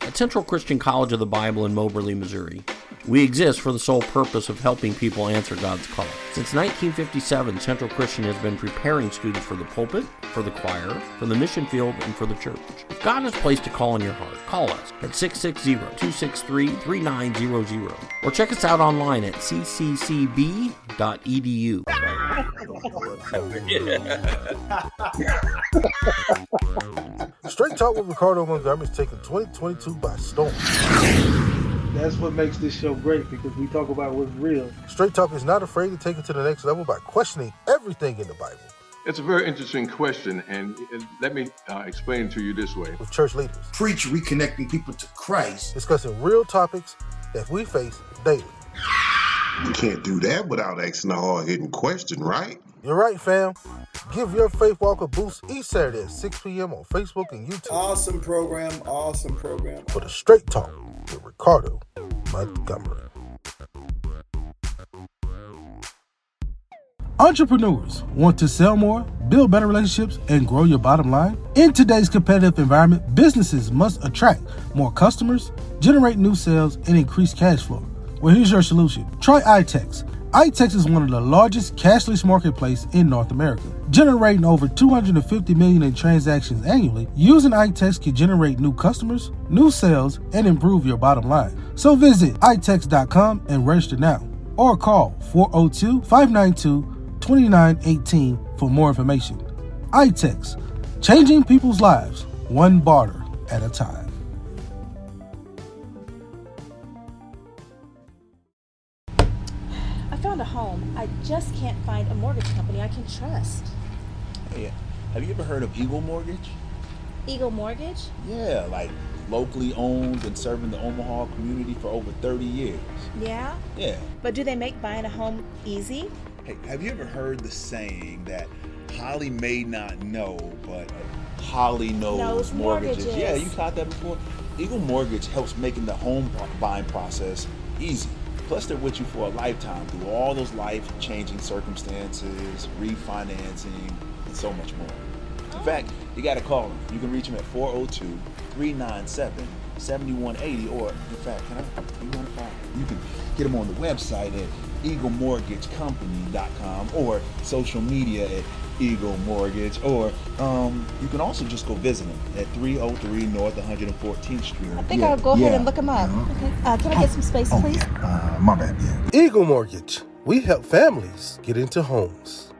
At Central Christian College of the Bible in Moberly, Missouri, we exist for the sole purpose of helping people answer God's call. Since 1957, Central Christian has been preparing students for the pulpit, for the choir, for the mission field, and for the church. If God has placed a call in your heart, call us at 660-263-3900 or check us out online at cccb.edu. Straight Talk with Ricardo Montgomery is taking 2022 by storm. That's what makes this show great because we talk about what's real. Straight Talk is not afraid to take it to the next level by questioning everything in the Bible It's a very interesting question, and let me uh, explain it to you this way. with church leaders, preach reconnecting people to Christ. discussing real topics that we face daily. You can't do that without asking a hard hitting question, right? You're right, fam. Give your faith walk a boost each Saturday at 6 p.m. on Facebook and YouTube Awesome program, awesome program. for the Straight Talk with Ricardo Montgomery. Entrepreneurs want to sell more, build better relationships, and grow your bottom line? In today's competitive environment, businesses must attract more customers, generate new sales, and increase cash flow. Well, here's your solution. Try iTex. iTex is one of the largest cashless marketplace in North America, generating over 250 million in transactions annually. Using iTex can generate new customers, new sales, and improve your bottom line. So visit itex.com and register now, or call 402-592-2918 for more information. iTex, changing people's lives one barter at a time. Found a home. I just can't find a mortgage company I can trust. Oh, hey, have you ever heard of Eagle Mortgage? Eagle Mortgage? Yeah, like locally owned and serving the Omaha community for over 30 years. Yeah. Yeah. But do they make buying a home easy? Hey, have you ever heard the saying that Holly may not know, but Holly knows, Knows mortgages? mortgages. Yeah, you caught that before? Eagle Mortgage helps making the home buying process easy. Plus, they're with you for a lifetime through all those life changing circumstances, refinancing, and so much more. In oh. fact, you got to call them. You can reach them at 402 397 7180. Or, in fact, can I? You want to call? You can get them on the website at eaglemortgagecompany.com or social media at Eagle Mortgage. Or um, you can also just go visit them at 303 North 114th Street. I think I'll go ahead and look them up. Okay. Uh, can I get some space, please? Uh, my bad, yeah. Eagle Mortgage. We help families get into homes.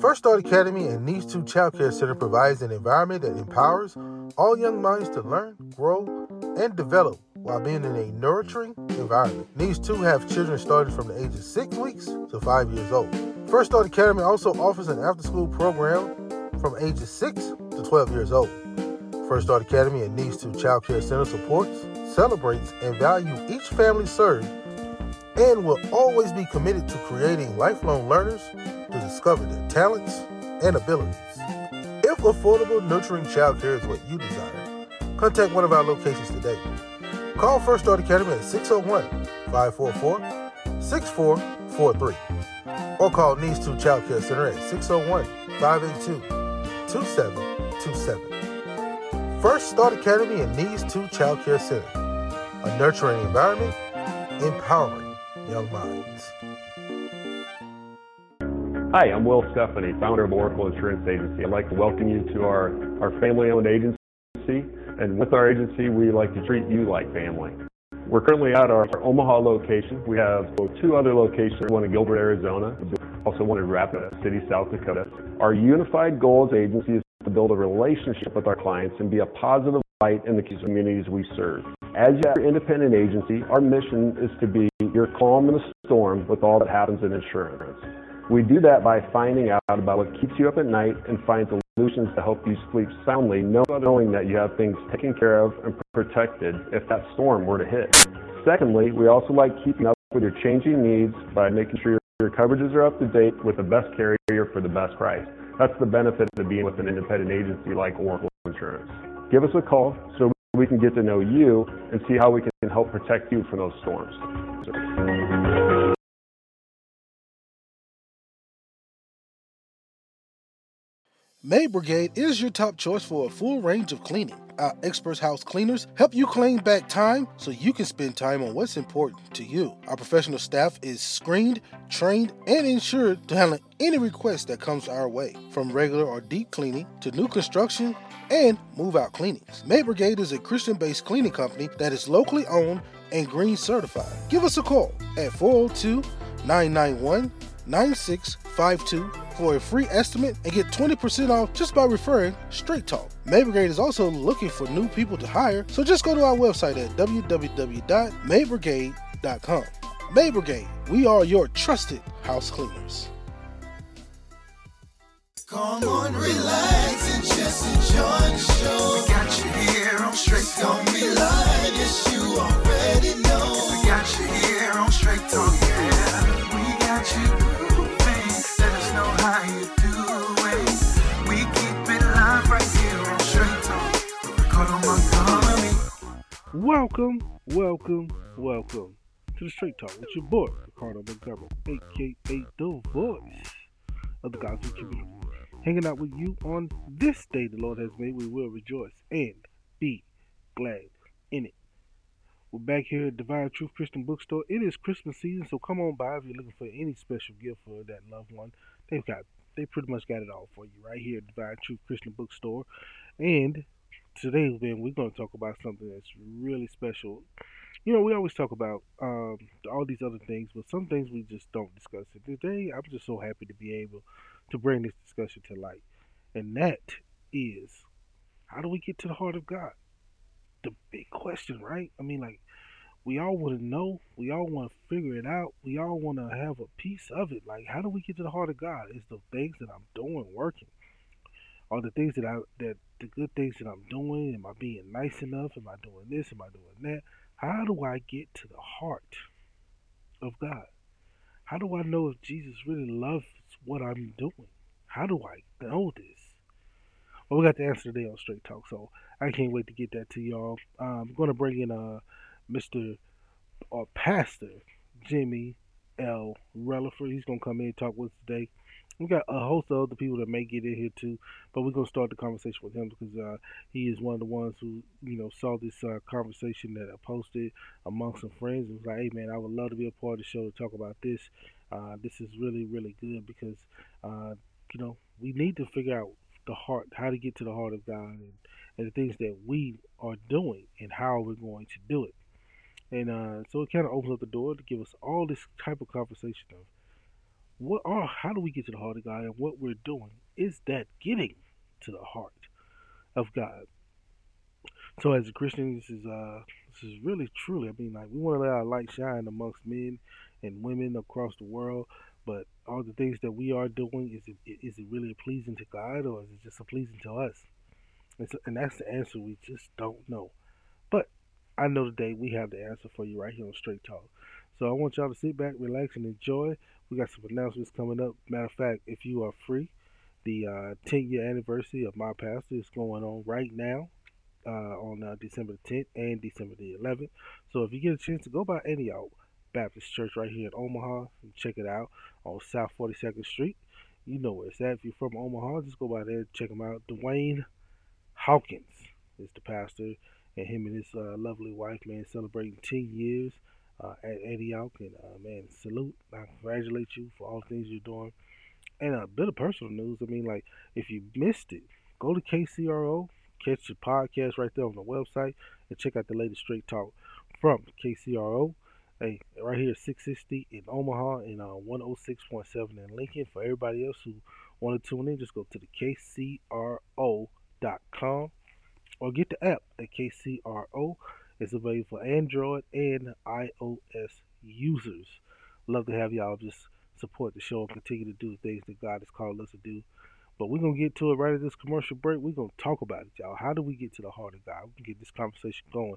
First Start Academy and Needs 2 Child Care Center provides an environment that empowers all young minds to learn, grow, and develop while being in a nurturing environment. Needs 2 have children starting from the age of 6 weeks to 5 years old. First Start Academy also offers an after-school program from ages 6 to 12 years old. First Start Academy and Needs 2 Child Care Center supports, celebrates, and values each family served and will always be committed to creating lifelong learners to discover their talents and abilities. If affordable, nurturing childcare is what you desire, contact one of our locations today. Call First Start Academy at 601 544 6443 or call Needs 2 Child Care Center at 601 582 2727. First Start Academy and Needs 2 Child Care Center, a nurturing environment, empowering young minds. Hi, I'm Will Stephanie, founder of Oracle Insurance Agency. I'd like to welcome you to our, our family owned agency. And with our agency, we like to treat you like family. We're currently at our, our Omaha location. We have two other locations, one in Gilbert, Arizona, also one in Rapid City, South Dakota. Our unified goal as agency is to build a relationship with our clients and be a positive light in the communities we serve. As your independent agency, our mission is to be your calm in the storm with all that happens in insurance. We do that by finding out about what keeps you up at night and finds a solutions to help you sleep soundly, knowing that you have things taken care of and protected if that storm were to hit. Secondly, we also like keeping up with your changing needs by making sure your coverages are up to date with the best carrier for the best price. That's the benefit of being with an independent agency like Oracle Insurance. Give us a call so we can get to know you and see how we can help protect you from those storms. Maid Brigade is your top choice for a full range of cleaning. Our expert house cleaners help you claim back time so you can spend time on what's important to you. Our professional staff is screened, trained, and insured to handle any request that comes our way, from regular or deep cleaning to new construction and move out cleanings. Maid Brigade is a Christian based cleaning company that is locally owned and green certified. Give us a call at 402 991 9652 for a free estimate and get 20% off just by referring Straight Talk. Maid Brigade is also looking for new people to hire, so just go to our website at www.maidbrigade.com. Maid Brigade, we are your trusted house cleaners. Come on, relax and just enjoy the show. We got you here on Straight Talk. Gonna be live, yes, you already know. We got you here on Straight Talk, yeah. Welcome, welcome, welcome to the Straight Talk with your boy, Ricardo Montgomery, aka The Voice of the Gospel Community. Hanging out with you on this day the Lord has made, we will rejoice and be glad in it. We're back here at Divine Truth Christian Bookstore. It is Christmas season, so come on by if you're looking for any special gift for that loved one. They've got they pretty much got it all for you right here at Divine Truth Christian Bookstore. And today, man, we're going to talk about something that's really special. You know, we always talk about um, all these other things, but some things we just don't discuss. And today, I'm just so happy to be able to bring this discussion to light. And that is how do we get to the heart of God? The big question, right? I mean, like, we all want to know, we all want to figure it out, we all want to have a piece of it. Like, how do we get to the heart of God? Is the things that I'm doing working? Are the things that I, that the good things that I'm doing, am I being nice enough? Am I doing this? Am I doing that? How do I get to the heart of God? How do I know if Jesus really loves what I'm doing? How do I know this? Well, we got the answer today on Straight Talk, so I can't wait to get that to y'all. I'm going to bring in uh, Mr. or Pastor Jimmy L. Relaford. He's going to come in and talk with us today. We got a host of other people that may get in here too, but we're gonna start the conversation with him because uh, he is one of the ones who you know saw this uh, conversation that I posted among some friends. It was like, hey man, I would love to be a part of the show to talk about this. Uh, this is really really good because uh, you know we need to figure out the heart, how to get to the heart of God, and, and the things that we are doing and how we're going to do it. And uh, so it kind of opens up the door to give us all this type of conversation of what are how do we get to the heart of God and what we're doing is that getting to the heart of God. So as a Christian, this is uh this is really truly I mean like we want to let our light shine amongst men and women across the world, but all the things that we are doing is it is it really pleasing to God or is it just pleasing to us? And, so, and that's the answer we just don't know. But I know today we have the answer for you right here on Straight Talk. So I want y'all to sit back, relax, and enjoy. We got some announcements coming up. Matter of fact, if you are free, the uh, 10 year anniversary of my pastor is going on right now uh, on uh, December the 10th and December the 11th. So if you get a chance to go by Antioch Baptist Church right here in Omaha and check it out on South 42nd Street, you know where it's at. If you're from Omaha, just go by there and check them out. Dwayne Hawkins is the pastor, and him and his uh, lovely wife, man, celebrating 10 years uh, at Antioch. And uh, man, salute! I congratulate you for all the things you're doing. And a bit of personal news. I mean, like if you missed it, go to KCRO, catch the podcast right there on the website, and check out the latest Straight Talk from KCRO. Hey, right here, 660 in Omaha and uh, 106.7 in Lincoln. For everybody else who want to tune in, just go to the KCRO.com or get the app at KCRO. It's available for Android and iOS users. Love to have y'all just support the show and continue to do the things that God has called us to do. But we're gonna get to it right at this commercial break. We're gonna talk about it, y'all. How do we get to the heart of God? We can get this conversation going.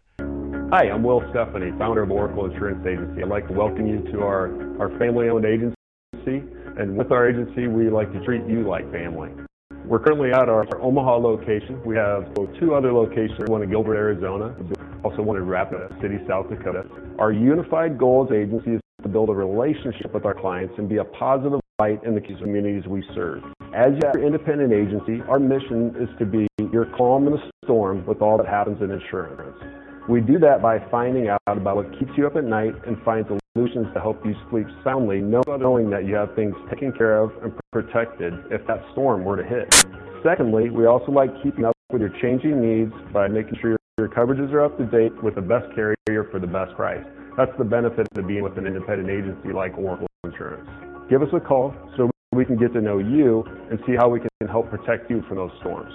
Hi, I'm Will Stephanie, founder of Oracle Insurance Agency. I'd like to welcome you to our, our family-owned agency. And with our agency, we like to treat you like family. We're currently at our, Omaha location. We have two other locations, one in Gilbert, Arizona, also one in Rapid City, South Dakota. Our unified goal as agency is to build a relationship with our clients and be a positive light in the communities we serve. As your independent agency, our mission is to be your calm in the storm with all that happens in insurance. We do that by finding out about what keeps you up at night and find solutions to help you sleep soundly, knowing that you have things taken care of and protected if that storm were to hit. Secondly, we also like keeping up with your changing needs by making sure your coverages are up to date with the best carrier for the best price. That's the benefit of being with an independent agency like Oracle Insurance. Give us a call so we can get to know you and see how we can help protect you from those storms.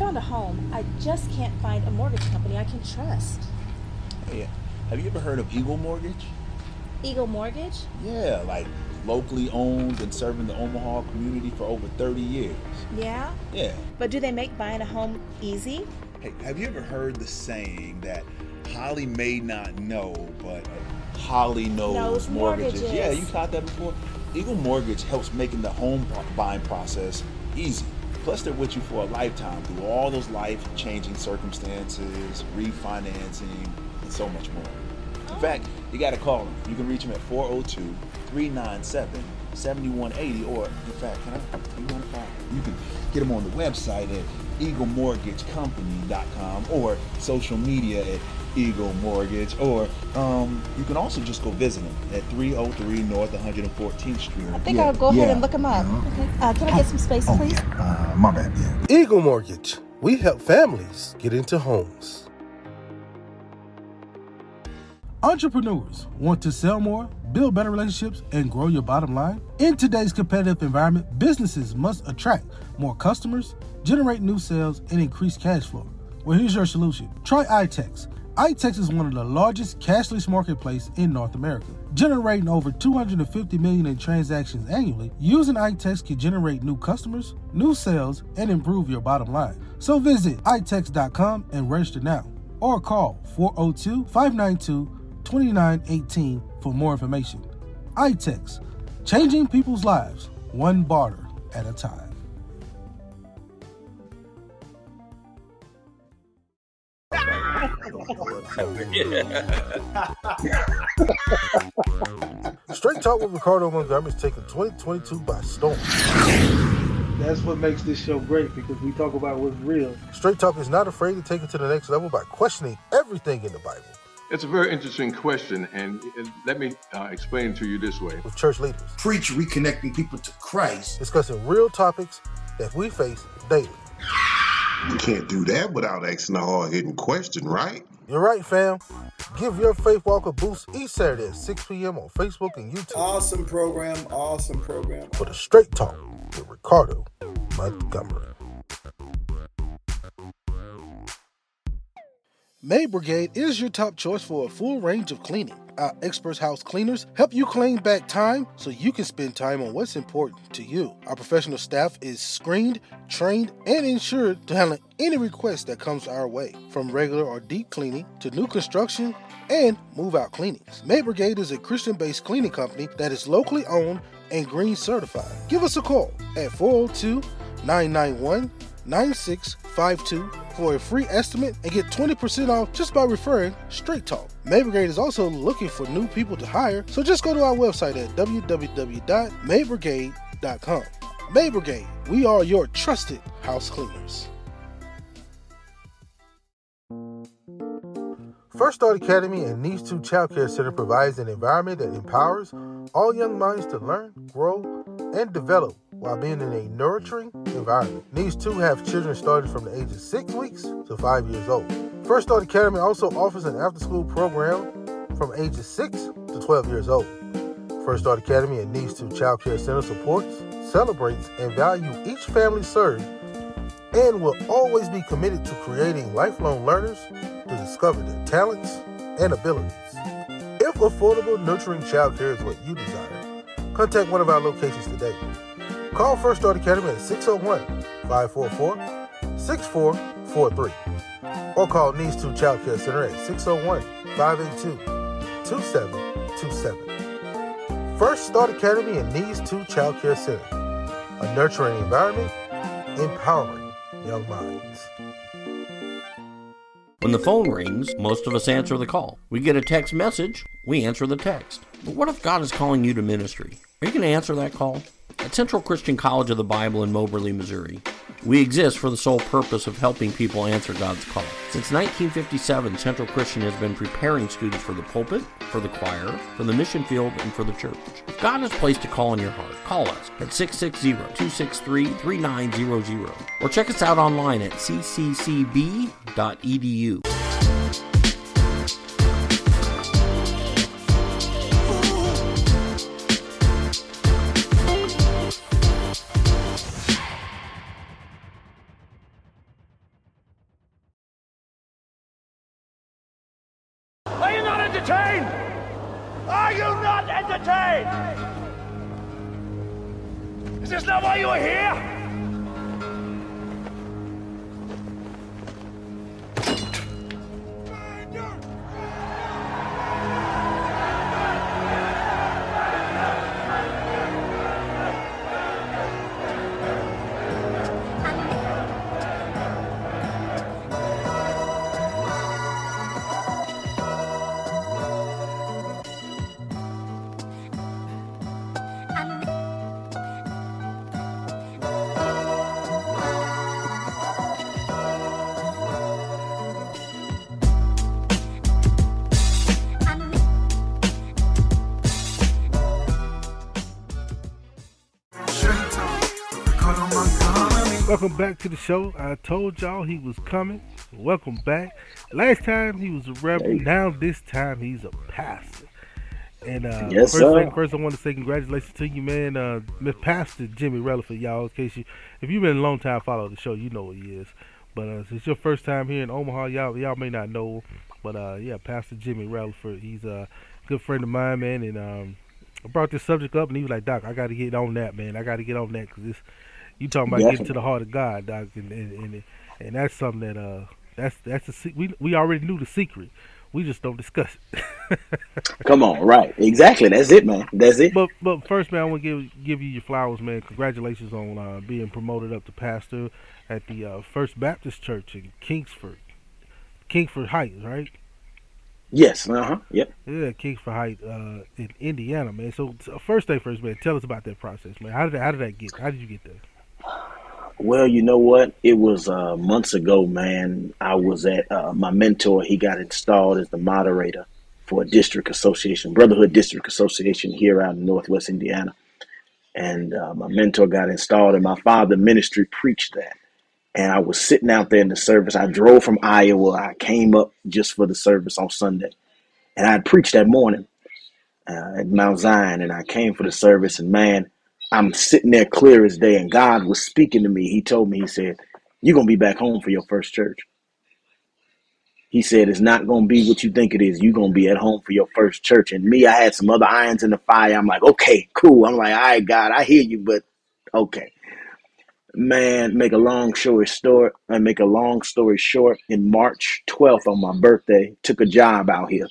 I found a home. I just can't find a mortgage company I can trust. Oh, hey, have you ever heard of Eagle Mortgage? Eagle Mortgage? Yeah, like locally owned and serving the Omaha community for over 30 years. Yeah? Yeah. But do they make buying a home easy? Hey, have you ever heard the saying that Holly may not know, but Holly knows, Knows mortgages? mortgages. Yeah, you caught that before? Eagle Mortgage helps making the home buying process easy. Plus, they're with you for a lifetime through all those life changing circumstances, refinancing, and so much more. In oh. fact, you got to call them. You can reach them at 402 397 7180, or in fact, can I? You want to call? You can get them on the website at eaglemortgagecompany.com or social media at Eagle Mortgage, or um, you can also just go visit them at 303 North 114th Street. I think I'll go ahead and look them up. Okay. Uh, can I get some space, please? Uh, my bad, yeah. Eagle Mortgage. We help families get into homes. Entrepreneurs want to sell more, build better relationships, and grow your bottom line? In today's competitive environment, businesses must attract more customers, generate new sales, and increase cash flow. Well, here's your solution. Try iTex. iTex is one of the largest cashless marketplace in North America, generating over 250 million in transactions annually. Using iTex can generate new customers, new sales, and improve your bottom line. So visit itex.com and register now, or call 402-592-2918 for more information. iTex, changing people's lives one barter at a time. Straight Talk with Ricardo Montgomery is taking 2022 by storm. That's what makes this show great because we talk about what's real. Straight Talk is not afraid to take it to the next level by questioning everything in the Bible It's a very interesting question, and let me uh, explain to you this way. with church leaders, Preach reconnecting people to Christ. discussing real topics that we face daily. You can't do that without asking a hard hitting question, right? You're right, fam. Give your faith walk a boost each Saturday at 6 p.m. on Facebook and YouTube Awesome program. Awesome program. for the Straight Talk with Ricardo Montgomery. Maid Brigade is your top choice for a full range of cleaning. Our experts house cleaners help you claim back time so you can spend time on what's important to you. Our professional staff is screened, trained, and insured to handle any request that comes our way, from regular or deep cleaning to new construction and move out cleanings. Maid Brigade is a Christian based cleaning company that is locally owned and green certified. Give us a call at 402 991 9652 for a free estimate and get 20% off just by referring Straight Talk. Maid Brigade is also looking for new people to hire, so just go to our website at www.maidbrigade.com. Maid Brigade, we are your trusted house cleaners. First Start Academy and Needs 2 Child Care Center provides an environment that empowers all young minds to learn, grow, and develop while being in a nurturing environment. Needs 2 have children starting from the age of 6 weeks to 5 years old. First Start Academy also offers an after school program from ages 6 to 12 years old. First Start Academy and Needs 2 Child Care Center supports, celebrates, and values each family served and will always be committed to creating lifelong learners to discover their talents and abilities. If affordable, nurturing childcare is what you desire, contact one of our locations today. Call First Start Academy at 601 544 6443 or call Needs 2 Child Care Center at 601 582 2727. First Start Academy and Needs 2 Child Care Center, a nurturing environment, empowering young minds. When the phone rings, most of us answer the call. We get a text message, we answer the text. But what if God is calling you to ministry? Are you going to answer that call? At Central Christian College of the Bible in Moberly, Missouri, we exist for the sole purpose of helping people answer God's call. Since 1957, Central Christian has been preparing students for the pulpit, for the choir, for the mission field, and for the church. If God has placed a call in your heart, call us at 660-263-3900 or check us out online at cccb.edu. Welcome back to the show. I told y'all he was coming. Welcome back. Last time he was a rebel. Now this time he's a pastor. And uh, Yes, first, thing first, I want to say congratulations to you, man. Uh, Pastor Jimmy Relaford, y'all. In case you, if you've been a long time follow the show, you know who he is. But uh, since it's your first time here in Omaha, y'all y'all may not know. But uh, yeah, Pastor Jimmy Relaford, he's a good friend of mine, man. And um, I brought this subject up, and he was like, "Doc, I got to get on that, man. I got to get on that because this." You talking about getting to the heart of God, Doc, and and, and, and that's something that uh that's that's a se- we we already knew the secret. We just don't discuss it. Come on, right? Exactly. That's it, man. That's it. But but first, man, I want to give give you your flowers, man. Congratulations on uh, being promoted up to pastor at the uh, First Baptist Church in Kingsford, Kingsford Heights, right? Yes. Uh huh. Yep. Yeah, Kingsford Heights uh, in Indiana, man. So, so first day first, man. Tell us about that process, man. How did that, how did that get? How did you get there? Well, you know what? It was uh, months ago, man. I was at uh, my mentor. He got installed as the moderator for a district association, Brotherhood District Association here out in Northwest Indiana. And uh, my mentor got installed, and my father ministry preached that. And I was sitting out there in the service. I drove from Iowa. I came up just for the service on Sunday, and I preached that morning uh, at Mount Zion, and I came for the service. And man, I'm sitting there clear as day, and God was speaking to me. He told me, He said, You're going to be back home for your first church. He said, It's not going to be what you think it is. You're going to be at home for your first church. And me, I had some other irons in the fire. I'm like, Okay, cool. I'm like, All right, God, I hear you, but okay. Man, make a long story short, I uh, make a long story short. In March 12th on my birthday, took a job out here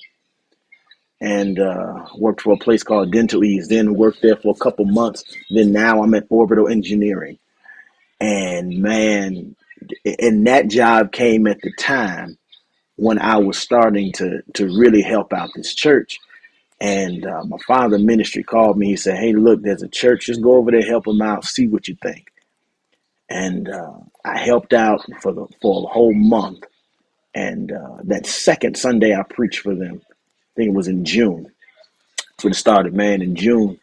and uh, worked for a place called Dental Ease. Then worked there for a couple months. Then now I'm at Orbital Engineering. And man, and that job came at the time when I was starting to to really help out this church. And uh, my father ministry called me. He said, "Hey, look, there's a church. Just go over there, help them out, see what you think." And uh, I helped out for the for a whole month. And uh, that second Sunday, I preached for them. I think it was in June. That's when it started, man. In June,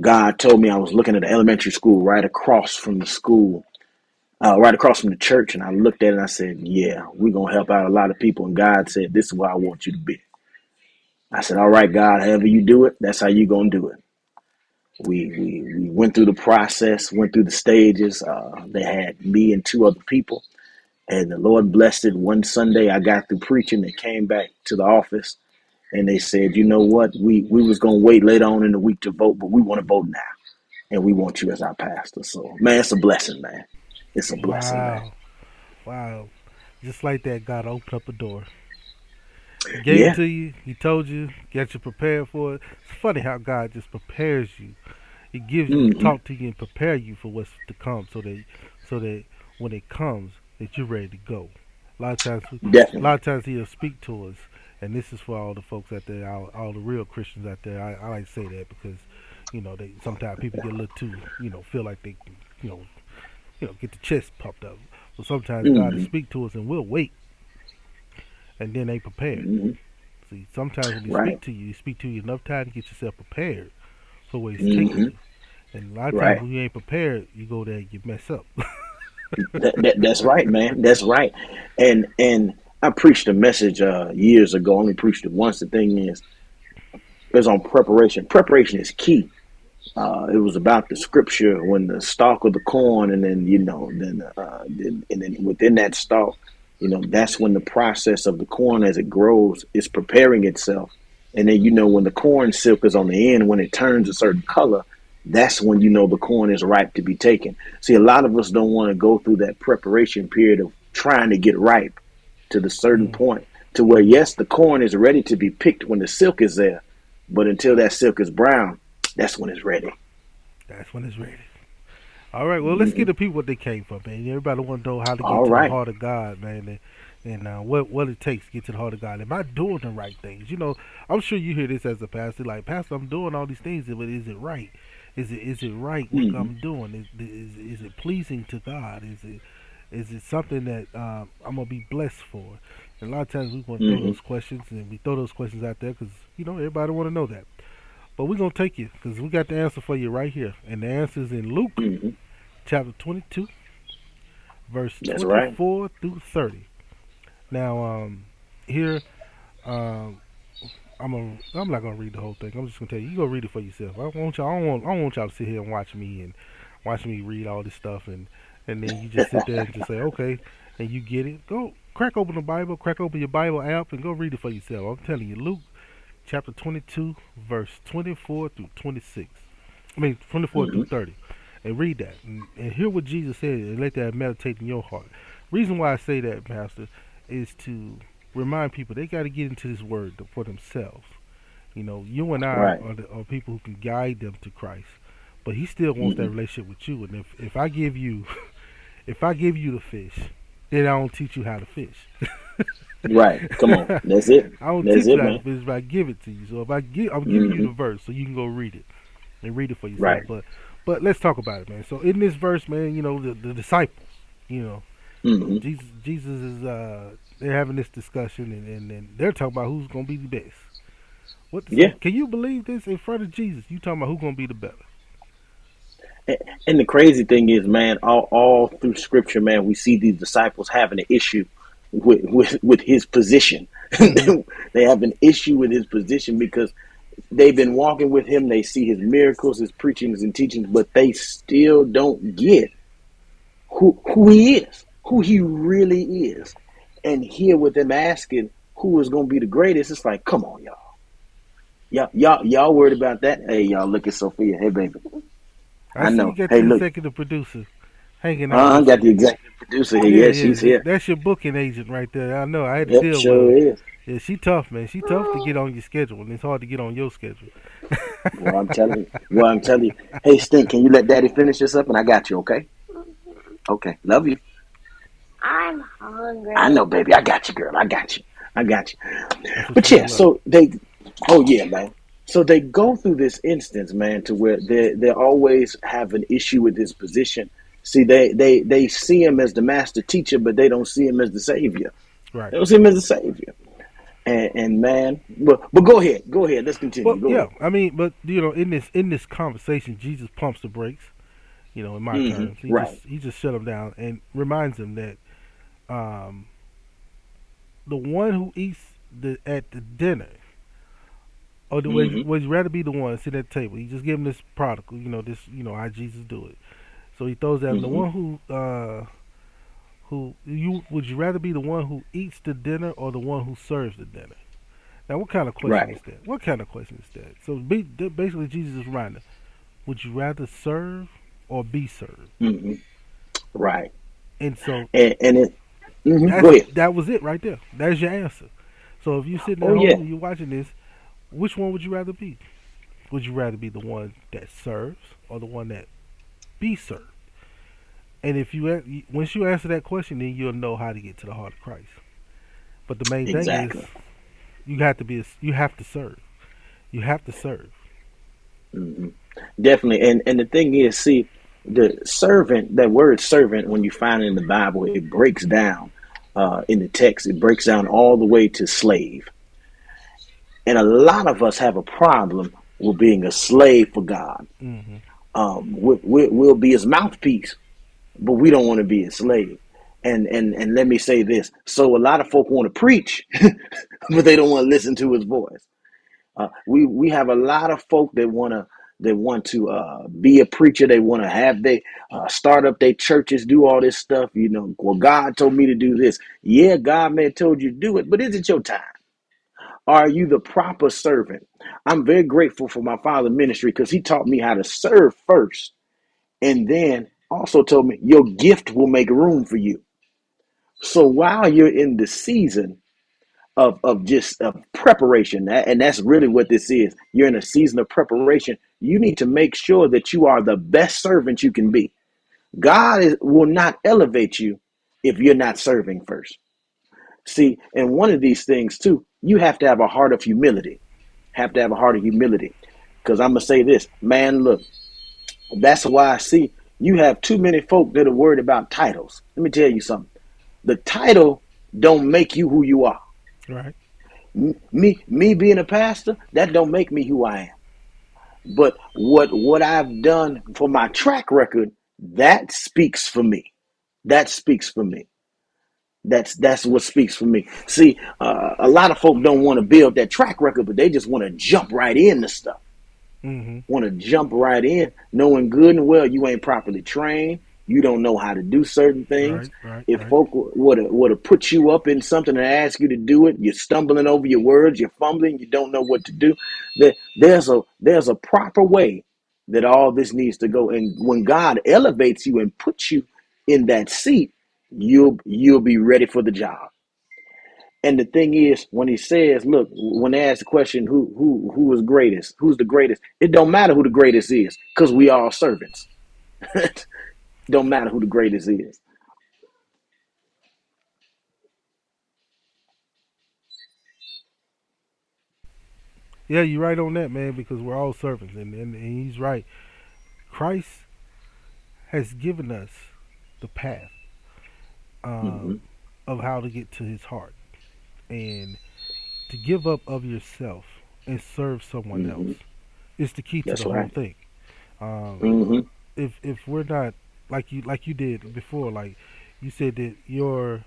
God told me I was looking at an elementary school right across from the school, uh, right across from the church. And I looked at it and I said, Yeah, we're going to help out a lot of people. And God said, This is where I want you to be. I said, All right, God, however you do it, that's how you're going to do it. We, we, we went through the process, went through the stages. Uh, they had me and two other people. And the Lord blessed it. One Sunday, I got through preaching and came back to the office and they said, you know what, we we was gonna wait later on in the week to vote, but we want to vote now, and we want you as our pastor. So man, it's a blessing, man. It's a blessing, wow. man. Wow. Just like that, God opened up a door. He gave Yeah. it to you. He told you, get you prepared for it. It's funny how God just prepares you. He gives you, Mhm. talk to you, and prepare you for what's to come, so that, so that when it comes, that you're ready to go. A lot of times, Definitely. a lot of times He'll speak to us, and this is for all the folks out there, all, all the real Christians out there. I, I like to say that because, you know, they sometimes people get a little too, you know, feel like they, you know, you know, get the chest puffed up. So sometimes God will Mhm. speak to us, and we'll wait, and then they prepared. Mhm. See, sometimes when He Right. speak to you, He speak to you enough time to get yourself prepared for where He's Mhm. taking you. And a lot of times when you ain't prepared, you go there and you mess up. that, that, that's right, man. That's right. And and I preached a message uh, years ago. I only preached it once. The thing is, it was on preparation. Preparation is key. Uh, it was about the scripture when the stalk of the corn, and then you know, then uh, and then within that stalk, you know, that's when the process of the corn as it grows is preparing itself. And then you know, when the corn silk is on the end, when it turns a certain color, that's when you know the corn is ripe to be taken. See, a lot of us don't want to go through that preparation period of trying to get ripe to the certain point to where yes, the corn is ready to be picked when the silk is there, but until that silk is brown, that's when it's ready. That's when it's ready. All right, well, let's get the people what they came for, man. Everybody want to know how to get All to right. the heart of God, man, and, and uh, what what it takes to get to the heart of God. Am I doing the right things? You know, I'm sure you hear this as a pastor, like Pastor, I'm doing all these things, but is it right? Is it is it right what Mhm. I'm doing? Is, is is it pleasing to God? Is it is it something that um, I'm gonna be blessed for? And a lot of times we want to Mhm. throw those questions, and we throw those questions out there because you know everybody want to know that. But we're gonna take you because we got the answer for you right here, and the answer is in Luke Mhm. chapter 22, verse That's right. 24 through 30. Now, um, here, um, I'm a, I'm not gonna read the whole thing. I'm just gonna tell you. You go read it for yourself. I want y'all. I don't want. I don't want y'all to sit here and watch me and watch me read all this stuff and and then you just sit there and just say okay and you get it. Go crack open the Bible, crack open your Bible app, and go read it for yourself. I'm telling you, Luke chapter 22, verse 24 through 26. I mean 24 through 30, and read that and, and hear what Jesus said and let that meditate in your heart. Reason why I say that, Pastor, is to remind people they got to get into this word for themselves. You know, you and I Right. are, the, are people who can guide them to Christ, but He still wants that Mhm. relationship with you. And if if I give you, if I give you the fish, then I don't teach you how to fish. Right. Come on. That's it. I don't That's teach you how to fish, but I give it to you. So if I give, I'm giving you the Mhm. verse, so you can go read it and read it for yourself. Right. But but let's talk about it, man. So in this verse, man, you know the, the disciples, you know, Mhm. Jesus Jesus is uh they're having this discussion and, and, and they're talking about who's gonna be the best. What Yeah. can you believe this in front of Jesus? You talking about who's gonna be the better? And- the crazy thing is, man, all, all through scripture, man, we see these disciples having an issue with with, with his position. Mm-hmm. they have an issue with his position because they've been walking with him. They see his miracles, his preachings and teachings, but they still don't get who who he is, who he really is. And here with them asking who is going to be the greatest, it's like, come on, y'all. Y'all, y'all, y'all worried about that? Hey, y'all, look at Sophia. Hey, baby. I, I see know. you got Hey, the look. executive producer hanging out. Uh, I got the executive producer here. Yeah, she's here. That's your booking agent right there. I know. I had to Yep, deal sure with her. is. Yeah, she tough, man. She tough to get on your schedule, and it's hard to get on your schedule. Well, I'm telling you. Well, I'm telling you. Hey, Stink, can you let Daddy finish this up? And I got you, okay? Okay. Love you. I'm hungry. I know, baby. I got you, girl. I got you. I got you. But yeah, so they, oh yeah, man. So they go through this instance, man, to where they they always have an issue with his position. See, they they they see him as the master teacher, but they don't see him as the savior. Right. They don't see him as the savior. And, and man, but but go ahead, go ahead. Let's continue. Well, go yeah, ahead. I mean, but you know, in this in this conversation, Jesus pumps the brakes. You know, in my Mhm, terms, he right. just he just shut him down and reminds him that um, the one who eats the at the dinner, or the would, would you rather be the one sitting at the table? He just give him this prodigal, you know, this you know how Jesus do it. So he throws at him the one who uh, who you would you rather be the one who eats the dinner or the one who serves the dinner? Now, what kind of question Right. is that? What kind of question is that? So, be, basically, Jesus is reminding, would you rather serve or be served? hmm Right. And so, And, and it. mhm, Go ahead. that was it right there. That's your answer. So, if you're sitting at Oh, home yeah. and you're watching this, which one would you rather be? Would you rather be the one that serves or the one that be served? And if you once you answer that question, then you'll know how to get to the heart of Christ. But the main Exactly. thing is, you have to be a, you have to serve. You have to serve. hmm Definitely. And and the thing is, see, the servant, that word servant, when you find it in the Bible, it breaks down uh, in the text. It breaks down all the way to slave. And a lot of us have a problem with being a slave for God. Mm-hmm. Um, we, we, we'll be his mouthpiece, but we don't want to be a slave. And and and let me say this: so a lot of folk want to preach, but they don't want to listen to his voice. Uh, we we have a lot of folk that want to they want to uh, be a preacher. They want to have they uh, start up their churches, do all this stuff. You know, well, God told me to do this. Yeah, God may have told you to do it, but is it your time? Are you the proper servant? I'm very grateful for my father ministry because he taught me how to serve first, and then also told me your gift will make room for you. So while you're in the season of of just of preparation, and that's really what this is. You're in a season of preparation. You need to make sure that you are the best servant you can be. God is, will not elevate you if you're not serving first. See, and one of these things too, you have to have a heart of humility. Have to have a heart of humility. Because I'm gonna say this, man. Look, that's why I see you have too many folk that are worried about titles. Let me tell you something. The title don't make you who you are. Right. Me, me being a pastor, that don't make me who I am. But what what I've done for my track record, that speaks for me. That speaks for me. That's that's what speaks for me. See, uh, a lot of folk don't want to build that track record, but they just want to jump right into stuff. Mm-hmm. Want to jump right in, knowing good and well you ain't properly trained. You don't know how to do certain things. Right, right, if right. folk would have would have put you up in something and ask you to do it, you're stumbling over your words, you're fumbling, you don't know what to do. There, there's a there's a proper way that all this needs to go. And when God elevates you and puts you in that seat, you'll you'll be ready for the job. And the thing is, when he says, look, when they ask the question, who who who is greatest? Who's the greatest? It don't matter who the greatest is, because we all servants. don't matter who the greatest is. Yeah, you're right on that, man, because we're all servants, and, and, and he's right. Christ has given us the path um, of how to get to his heart and to give up of yourself and serve someone Mhm. else is the key to That's the whole thing. Um, Mhm. If if we're not like you like you did before, like you said that your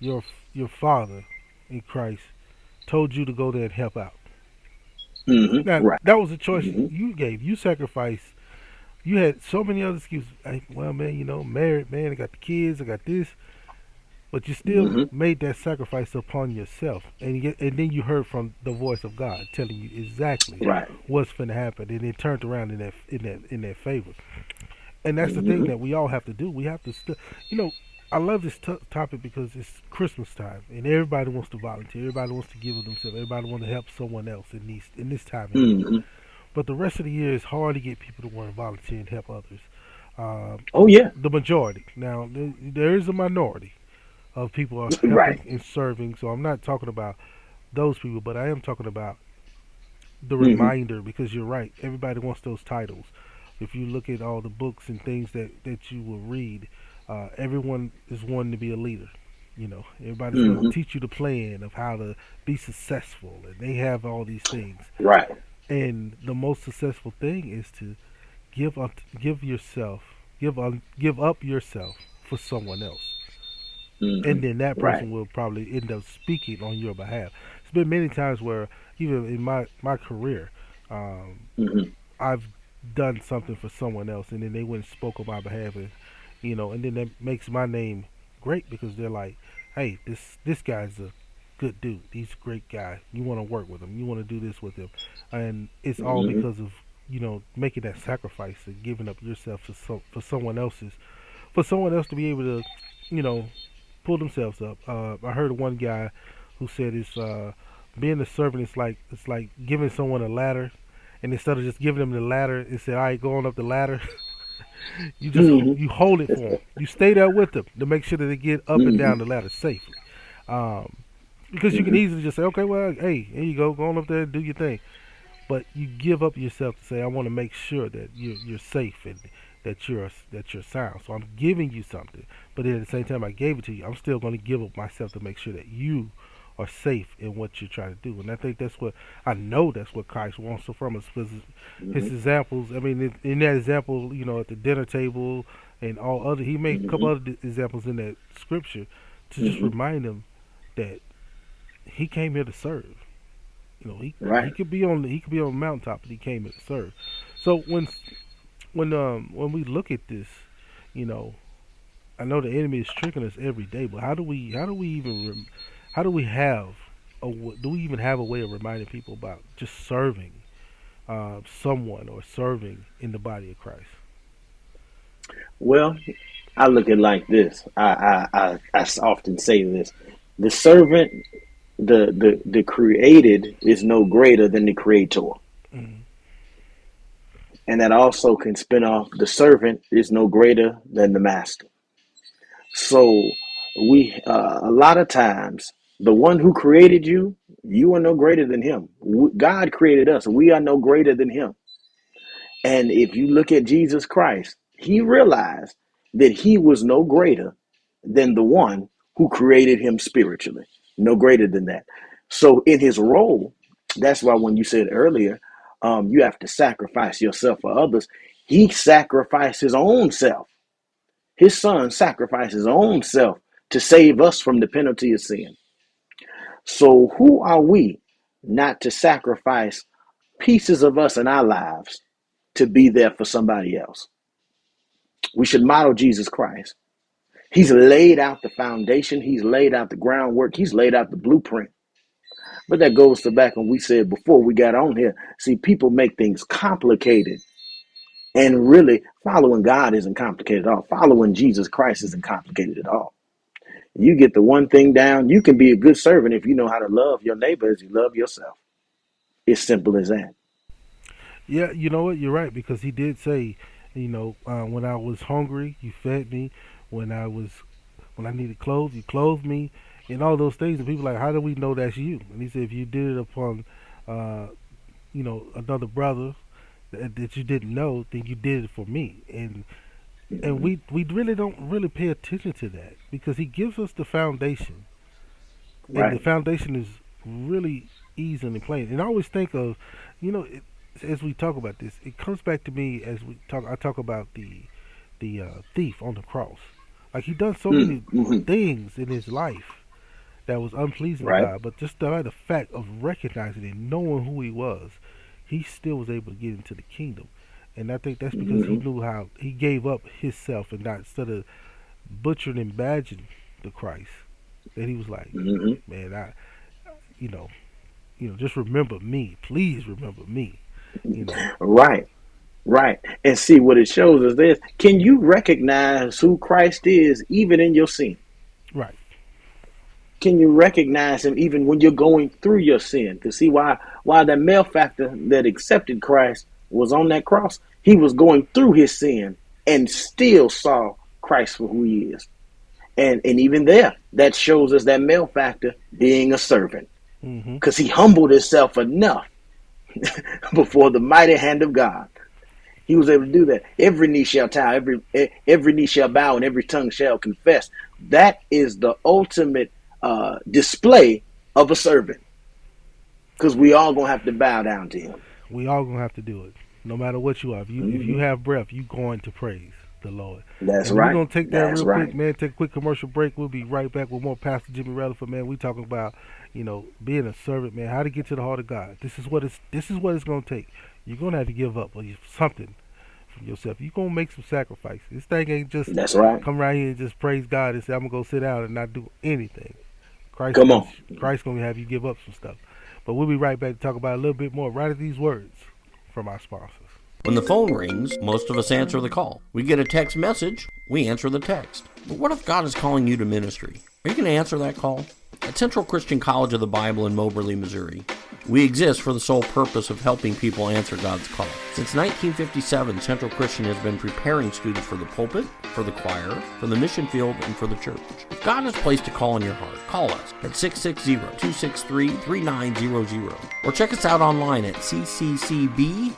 your your father in Christ told you to go there and help out. Mhm. Now Right. that was a choice Mhm. you gave. You sacrificed. You had so many other excuses. Hey, well, man, you know, married man, I got the kids, I got this, but you still Mhm. made that sacrifice upon yourself, and you and then you heard from the voice of God telling you exactly Right. what's going to happen, and it turned around in that in that in their favor. And that's the thing Mhm. that we all have to do. We have to, st- you know, I love this t- topic because it's Christmas time, and everybody wants to volunteer. Everybody wants to give of themselves. Everybody wants to help someone else in these in this time. of year. Mhm. But the rest of the year is hard to get people to want to volunteer and help others. Um, Oh, yeah. the majority. Now there, there is a minority of people are helping Right. and serving. So I'm not talking about those people, but I am talking about the Mhm. reminder because you're right. Everybody wants those titles. If you look at all the books and things that that you will read, uh, everyone is wanting to be a leader. You know, everybody's going Mhm. to teach you the plan of how to be successful, and they have all these things. Right. And the most successful thing is to give up, give yourself, give up, give up yourself for someone else, Mhm. and then that person Right. will probably end up speaking on your behalf. It's been many times where even in my my career, um, Mhm. I've done something for someone else, and then they went and spoke on my behalf, and you know, and then that makes my name great because they're like, hey, this this guy's a good dude. He's a great guy. You want to work with him. You want to do this with him, and it's all Mhm. because of you know making that sacrifice and giving up yourself for some for someone else's for someone else to be able to you know pull themselves up. Uh, I heard one guy who said it's uh, being a servant is like it's like giving someone a ladder, and instead of just giving them the ladder, it said, "All right, go on up the ladder." you just Mhm. you hold it for them. You stay there with them to make sure that they get up and Mhm. down the ladder safely. Um, because you can Mhm. easily just say, "Okay, well, hey, here you go, go on up there, and do your thing." But you give up yourself to say, "I want to make sure that you're you're safe and that you're that you're sound." So I'm giving you something, but then at the same time I gave it to you, I'm still going to give up myself to make sure that you are safe in what you're trying to do. And I think that's what I know that's what Christ wants from us because his Mhm. examples. I mean, in, that example, you know, at the dinner table and all other, he made a couple Mhm. other examples in that scripture to just Mhm. remind them that he came here to serve. You know, he he could be on the, he could be on the mountaintop, but he came here to serve. So when when um when we look at this, you know, I know the enemy is tricking us every day, but how do we how do we even how do we have a do we even have a way of reminding people about just serving uh, someone or serving in the body of Christ? Well, I look at it like this. I I I often say this: the servant, the, the the created, is no greater than the creator, and that also can spin off the servant is no greater than the master. So we uh, a lot of times the one who created you, you are no greater than him. God created us; we are no greater than him. And if you look at Jesus Christ, he realized that he was no greater than the one who created him spiritually, no greater than that. So, in his role, that's why when you said earlier, um, you have to sacrifice yourself for others, he sacrificed his own self. His son sacrificed his own self to save us from the penalty of sin. So, who are we not to sacrifice pieces of us in our lives to be there for somebody else? We should model Jesus Christ. He's laid out the foundation, he's laid out the groundwork, he's laid out the blueprint. But that goes to back when we said before we got on here. See, people make things complicated. And really, following God isn't complicated at all. Following Jesus Christ isn't complicated at all. You get the one thing down, you can be a good servant if you know how to love your neighbor as you love yourself. It's simple as that. Yeah, you know what? You're right because he did say, you know, uh, when I was hungry, you fed me. When I was, when I needed clothes, you clothed me, and all those things. And people are like, how do we know that's you? And he said, if you did it upon, uh, you know, another brother that, that you didn't know, then you did it for me. And and we we really don't really pay attention to that because he gives us the foundation, and the foundation is really easy and plain. And I always think of, you know, it, as we talk about this, it comes back to me as we talk. I talk about the the uh, thief on the cross. Like he done so many mhm. things in his life that was unpleasing Right. to God, but just the, the fact of recognizing and knowing who he was, he still was able to get into the kingdom. And I think that's because he Mhm. knew how he gave up himself and not instead of butchering and badging the Christ, that he was like, Mhm. man, I, you know, you know, just remember me, please remember me. You know, Right, right. And see what it shows is this can you recognize who Christ is even in your sin? Can you recognize him even when you're going through your sin? To see why why that malefactor that accepted Christ was on that cross, he was going through his sin and still saw Christ for who he is. And and even there, that shows us that malefactor being a servant. Mm-hmm. Because he humbled himself enough before the mighty hand of God. He was able to do that. Every knee shall bow, every every knee shall bow, and every tongue shall confess. That is the ultimate uh, display of a servant. Because we all gonna have to bow down to him. we all gonna have to do it, no matter what you are. If you if you have breath, you going to praise the Lord. That's and right. We're gonna take that That's real right. quick, man. Take a quick commercial break. We'll be right back with more Pastor Jimmy Rutherford, man. We talking about you know being a servant, man. How to get to the heart of God. This is what it's this is what it's gonna take. You're gonna have to give up or something from yourself. You're gonna make some sacrifices. This thing ain't just That's right. come right here and just praise God and say I'm gonna go sit down and not do anything. Christ, Come on. Christ gonna have you give up some stuff. But we'll be right back to talk about a little bit more right at these words from our sponsors. When the phone rings, most of us answer the call. We get a text message, we answer the text. But what if God is calling you to ministry? Are you going to answer that call? At Central Christian College of the Bible in Moberly, Missouri, we exist for the sole purpose of helping people answer God's call. Since 1957, Central Christian has been preparing students for the pulpit, for the choir, for the mission field, and for the church. If God has placed a call in your heart, call us at 660-263-3900 or check us out online at cccb.edu.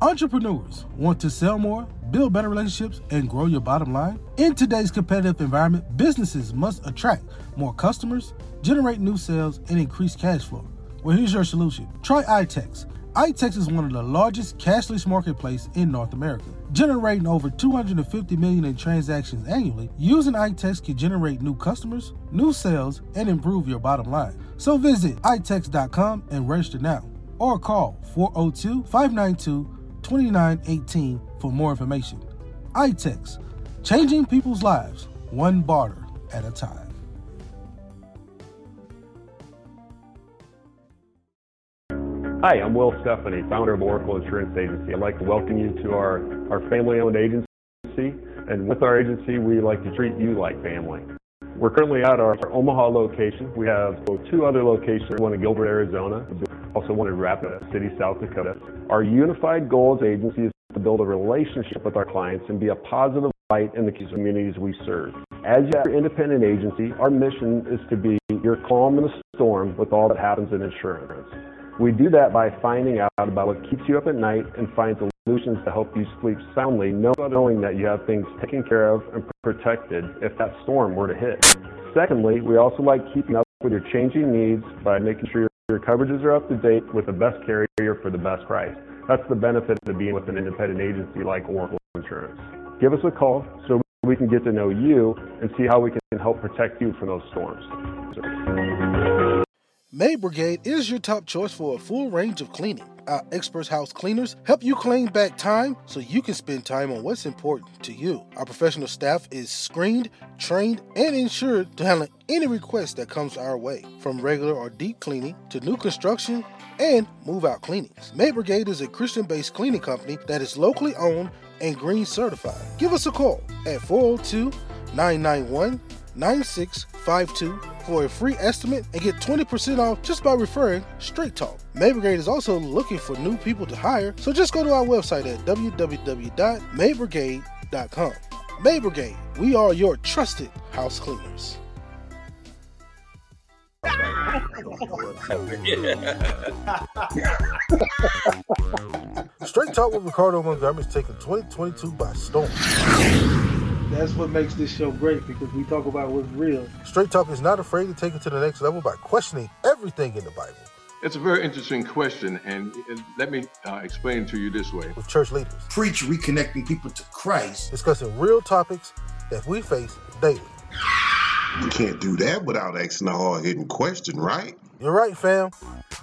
Entrepreneurs want to sell more, build better relationships, and grow your bottom line? In today's competitive environment, businesses must attract more customers, generate new sales, and increase cash flow. Well, here's your solution. Try iTex. iTex is one of the largest cashless marketplace in North America, generating over 250 million in transactions annually. Using iTex can generate new customers, new sales, and improve your bottom line. So visit itex.com and register now, or call 402-592-2918 for more information. iTex, changing people's lives one barter at a time. Hi, I'm Will Stephanie, founder of Oracle Insurance Agency. I'd like to welcome you to our, our family owned agency. And with our agency, we like to treat you like family. We're currently at our, our Omaha location. We have two other locations, one in Gilbert, Arizona, also one in Rapid City, South Dakota. Our unified goal as agency is to build a relationship with our clients and be a positive light in the communities we serve. As your independent agency, our mission is to be your calm in the storm with all that happens in insurance. We do that by finding out about what keeps you up at night and find solutions to help you sleep soundly, knowing that you have things taken care of and protected if that storm were to hit. Secondly, we also like keeping up with your changing needs by making sure your coverages are up to date with the best carrier for the best price. That's the benefit of being with an independent agency like Oracle Insurance. Give us a call so we can get to know you and see how we can help protect you from those storms. Maid Brigade is your top choice for a full range of cleaning. Our expert house cleaners help you claim back time so you can spend time on what's important to you. Our professional staff is screened, trained, and insured to handle any request that comes our way, from regular or deep cleaning to new construction and move out cleanings. Maid Brigade is a Christian based cleaning company that is locally owned and green certified. Give us a call at 402 991 9652 for a free estimate and get 20% off just by referring Straight Talk. Brigade is also looking for new people to hire, so just go to our website at www.maidbrigade.com. Maid Brigade, we are your trusted house cleaners. Straight Talk with Ricardo Montgomery is taking 2022 by storm. That's what makes this show great because we talk about what's real. Straight Talk is not afraid to take it to the next level by questioning everything in the Bible. It's a very interesting question, and let me uh, explain to you this way. With church leaders, Preach reconnecting people to Christ. discussing real topics that we face daily. You can't do that without asking a hard hitting question, right? You're right, fam.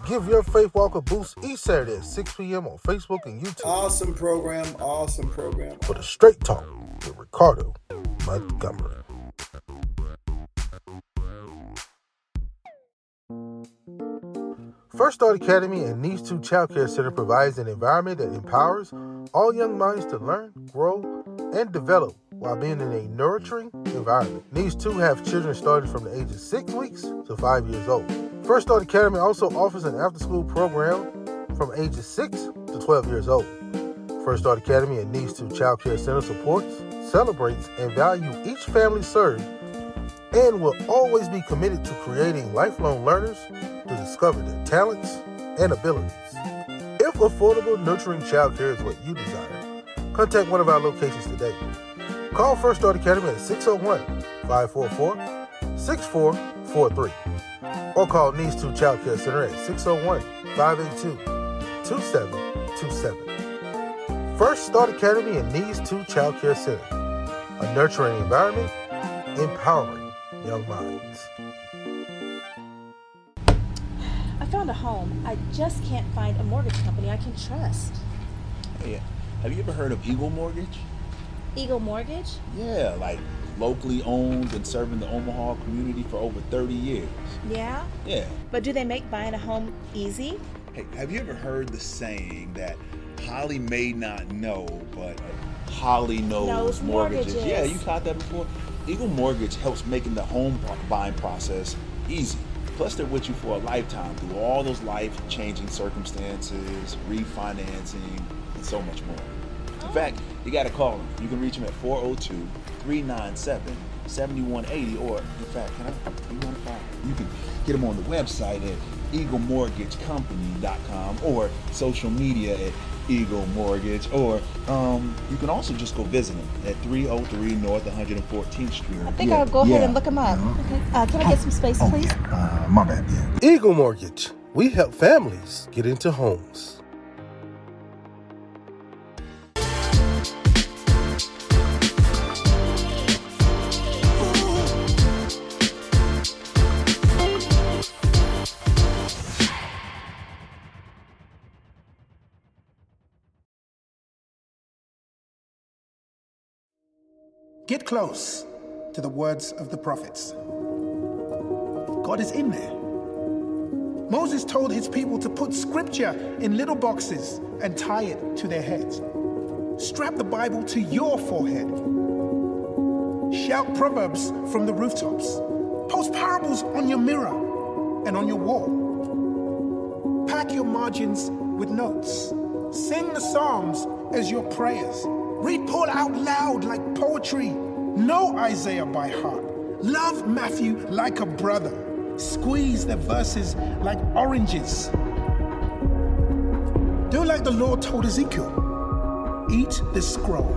Give your faith walk a boost each Saturday at 6 p.m. on Facebook and YouTube Awesome program. Awesome program. for the Straight Talk with Ricardo Montgomery. First Start Academy and Niche 2 Child Care Center provides an environment that empowers all young minds to learn, grow, and develop while being in a nurturing environment. Niche 2 have children starting from the age of 6 weeks to 5 years old. First Start Academy also offers an after school program from ages 6 to 12 years old. First Start Academy and Niche 2 Child Care Center supports, celebrates, and value each family served and will always be committed to creating lifelong learners to discover their talents and abilities. If affordable, nurturing childcare is what you desire, contact one of our locations today. Call First Start Academy at 601 544 6443 or call Needs 2 Child Care Center at 601 582 2727. First Start Academy and Needs 2 Child Care Center, a nurturing environment, empowering young minds. I found a home. I just can't find a mortgage company I can trust. Hey, have you ever heard of Eagle Mortgage? Eagle Mortgage? Yeah, like locally owned and serving the Omaha community for over 30 years. Yeah? Yeah. But do they make buying a home easy? Hey, have you ever heard the saying that Holly may not know, but Holly knows, Knows mortgages? mortgages. Yeah, you caught that before. Eagle Mortgage helps making the home buying process easy. Plus, they're with you for a lifetime through all those life-changing circumstances, refinancing, and so much more. In oh. fact, you got to call them. You can reach them at oh 402-397-7180, or in fact, can I? You want to? You can get them on the website at eaglemortgagecompany.com or social media at Eagle Mortgage, or um, you can also just go visit them at 303 North 114th Street. I think I'll go ahead and look them up. Okay. Uh, can I get some space, please? Uh, my bad, yeah. Eagle Mortgage. We help families get into homes. Get close to the words of the prophets. God is in there. Moses told his people to put scripture in little boxes and tie it to their heads. Strap the Bible to your forehead. Shout proverbs from the rooftops. Post parables on your mirror and on your wall. Pack your margins with notes. Sing the Psalms as your prayers. Read Paul out loud like poetry. Know Isaiah by heart. Love Matthew like a brother. Squeeze the verses like oranges. Do like the Lord told Ezekiel eat this scroll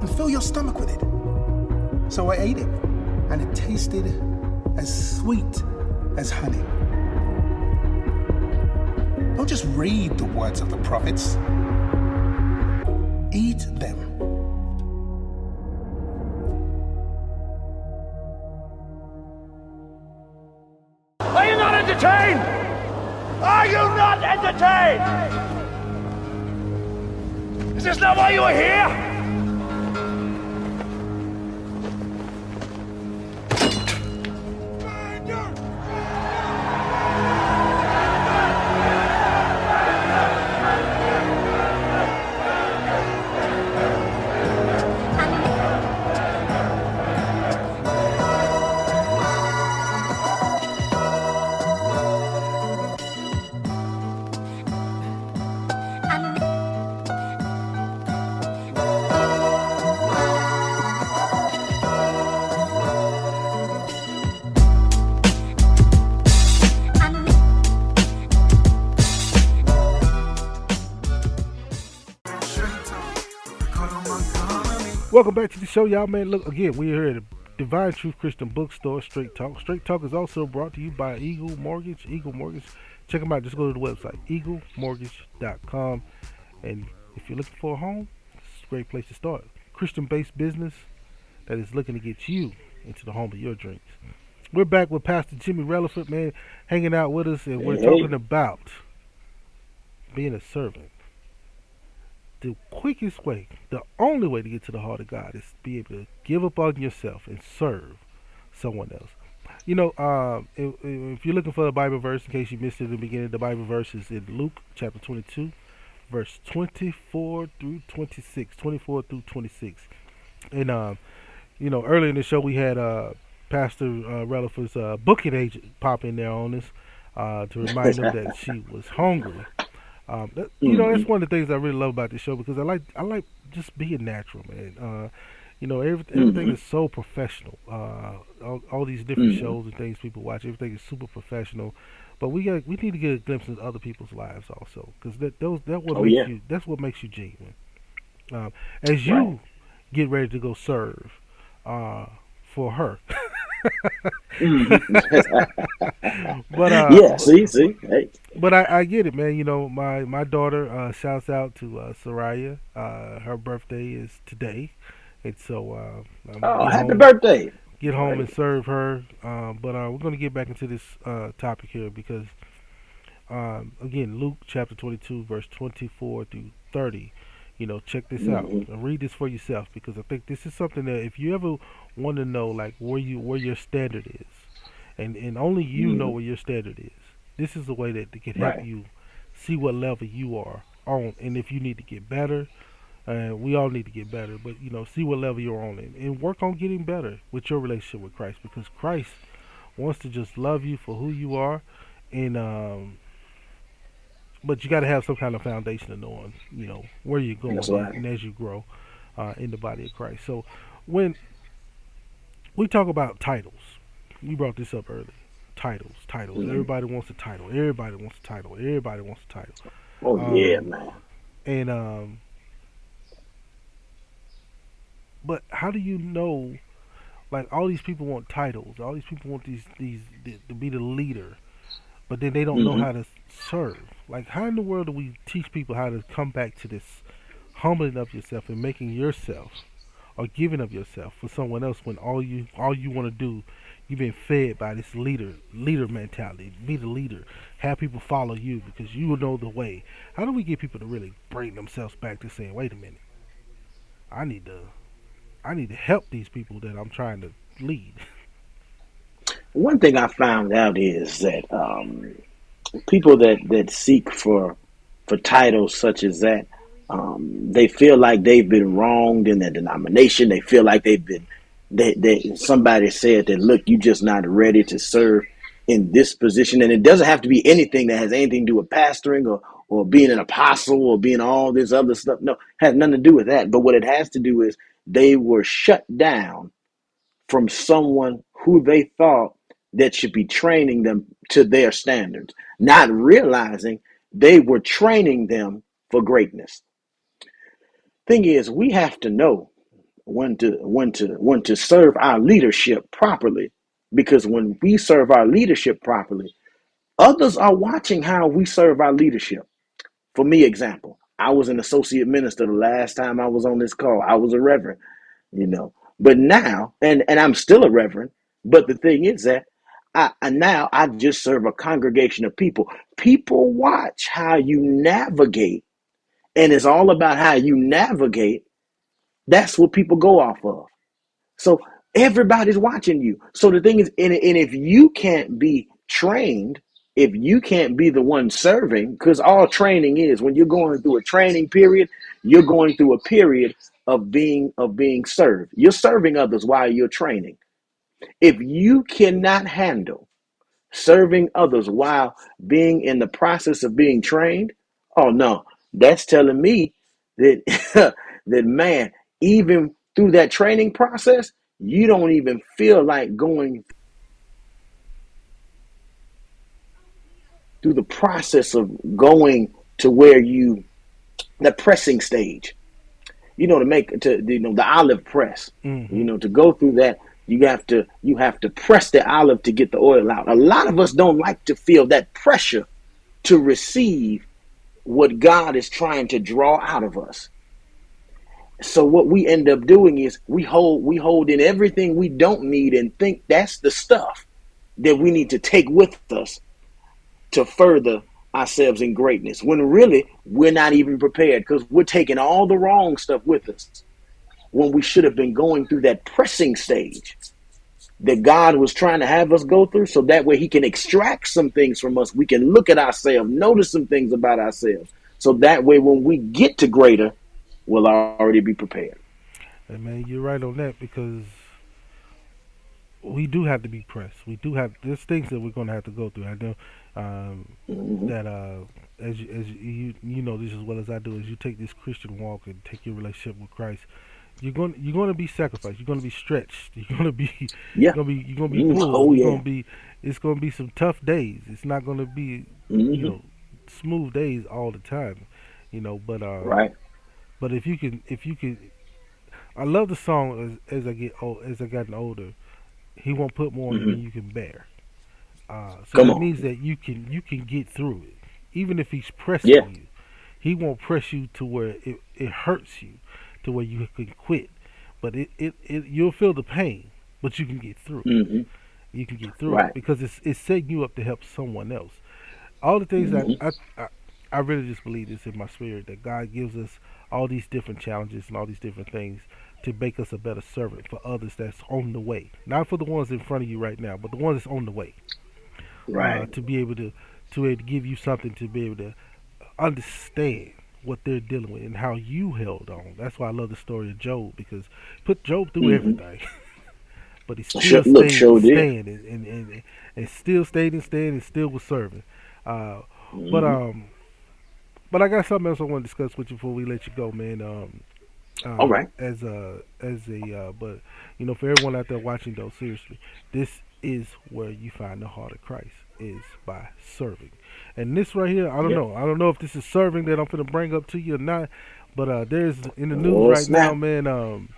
and fill your stomach with it. So I ate it, and it tasted as sweet as honey. Don't just read the words of the prophets, Is this not why you are here? Welcome back to the show, y'all. Man, look again. We're here at Divine Truth Christian Bookstore, Straight Talk. Straight Talk is also brought to you by Eagle Mortgage. Eagle Mortgage. Check them out. Just go to the website, eaglemortgage.com. And if you're looking for a home, it's a great place to start. Christian-based business that is looking to get you into the home of your dreams. We're back with Pastor Jimmy Relaford, man, hanging out with us, and we're Hey. talking about being a servant the quickest way, the only way to get to the heart of God is to be able to give up on yourself and serve someone else. You know, um, if, if you're looking for a Bible verse, in case you missed it in the beginning, the Bible verse is in Luke chapter 22, verse 24 through 26, 24 through 26. And, um, you know, earlier in the show, we had uh, Pastor uh, Relaford's uh, booking agent pop in there on us uh, to remind them that she was hungry. Um, that, you know, that's one of the things I really love about this show because I like I like just being natural, man. Uh, you know, every, everything Mhm. is so professional. Uh, all, all these different Mhm. shows and things people watch, everything is super professional. But we got we need to get a glimpse into other people's lives also because that those that what Oh, makes yeah. you that's what makes you genuine. Um, as you Right. get ready to go serve uh, for her. but uh, Yeah, see, see, hey. But I, I get it, man. You know, my my daughter uh, shouts out to uh, Soraya. Uh, her birthday is today, and so uh, Oh, happy home- birthday. Get home and serve her. Um, but uh, we're going to get back into this uh, topic here because, um, again, Luke chapter 22, verse 24 through 30. You know, check this out Mhm. and read this for yourself because I think this is something that if you ever want to know like where you where your standard is, and and only you know Mhm. where your standard is. This is the way that it can help Right. you see what level you are on, and if you need to get better. Uh, we all need to get better, but you know, see what level you're on, and, and work on getting better with your relationship with Christ, because Christ wants to just love you for who you are, and um, but you got to have some kind of foundation of knowing, you know, where you're going, right. and as you grow uh, in the body of Christ. So when we talk about titles, you brought this up early. Titles, titles. Mhm. Everybody wants a title. Everybody wants a title. Everybody wants a title. Oh Um, yeah, man. And um, but how do you know? Like all these people want titles. All these people want these these th- to be the leader, but then they don't know Mhm. how to serve. Like how in the world do we teach people how to come back to this humbling of yourself and making yourself or giving of yourself for someone else when all you all you want to do you've been fed by this leader leader mentality be the leader have people follow you because you know the way. How do we get people to really bring themselves back to saying wait a minute i need to i need to help these people that i'm trying to lead. One thing I found out is that um, people that, that seek for for titles such as that, um, they feel like they've been wronged in their denomination. They feel like they've been they, they somebody said that look, you're just not ready to serve in this position, and it doesn't have to be anything that has anything to do with pastoring or or being an apostle or being all this other stuff. No, has nothing to do with that. But what it has to do is they were shut down from someone who they thought that should be training them to their standards, not realizing they were training them for greatness. Thing is, we have to know when to when to when to serve our leadership properly, because when we serve our leadership properly, others are watching how we serve our leadership. For me, example, I was an associate minister the last time I was on this call. I was a reverend, you know. But now, and and I'm still a reverend. But the thing is that I, and now I just serve a congregation of people. People watch how you navigate, and it's all about how you navigate. That's what people go off of. So everybody's watching you. So the thing is, and, and if you can't be trained, if you can't be the one serving, because all training is when you're going through a training period, you're going through a period of being of being served. You're serving others while you're training. If you cannot handle serving others while being in the process of being trained, oh no, that's telling me that that man, even through that training process, you don't even feel like going through the process of going to where you the pressing stage. You know, to make to you know the olive press. Mhm. You know, to go through that, you have to you have to press the olive to get the oil out. A lot of us don't like to feel that pressure to receive what God is trying to draw out of us. So what we end up doing is we hold we hold in everything we don't need and think that's the stuff that we need to take with us to further ourselves in greatness. When really we're not even prepared because we're taking all the wrong stuff with us when we should have been going through that pressing stage that God was trying to have us go through so that way he can extract some things from us. We can look at ourselves, notice some things about ourselves. So that way when we get to greater, we'll already be prepared. And man, you're right on that because we do have to be pressed. We do have there's things that we're going to have to go through. I know um, Mhm. that uh, as you, as you you know this as well as I do, as you take this Christian walk and take your relationship with Christ, you're going you're going to be sacrificed. You're going to be stretched. You're going to be Yeah. you're going to be you're going to be pulled. oh, You're yeah. going to be it's going to be some tough days. It's not going to be Mhm. you know smooth days all the time. You know, but uh, Right. But if you can if you can I love the song as, as I get old, as I gotten older. He won't put more on you than you can bear. Uh, so Come that on. means that you can you can get through it, even if he's pressing Yeah. you. He won't press you to where it, it hurts you, to where you can quit. But it, it, it you'll feel the pain, but you can get through. Mhm. You can get through Right. it because it's it's setting you up to help someone else. All the things Mhm. I, I I I really just believe this in my spirit that God gives us all these different challenges and all these different things to make us a better servant for others that's on the way. Not for the ones in front of you right now, but the ones that's on the way. Right. Uh, to be able to to be able to give you something to be able to understand what they're dealing with and how you held on. That's why I love the story of Job because put Job through Mhm. everything. but he still Sure- stayed look, sure and stand and, and, and, and still stayed and stand and still was serving. Uh, But Mhm. um, but I got something else I want to discuss with you before we let you go, man. Um, uh, All right. As a as a uh, but you know, for everyone out there watching though, seriously, this is where you find the heart of Christ is by serving. And this right here, I don't Yeah. know. I don't know if this is serving that I'm gonna bring up to you or not. But uh, there's in the news Oh, right snap. now, man. Um,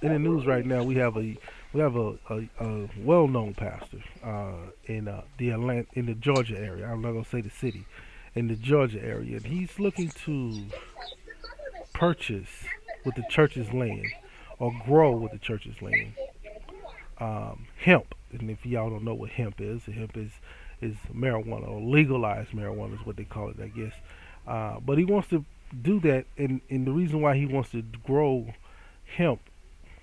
in the news right now, we have a we have a, a, a well-known pastor uh, in uh, the Atlanta in the Georgia area. I'm not gonna say the city, in the Georgia area, and he's looking to purchase with the church's land or grow with the church's land um, hemp. And if y'all don't know what hemp is, hemp is is marijuana or legalized marijuana is what they call it, I guess. Uh, but he wants to do that, and, and the reason why he wants to grow hemp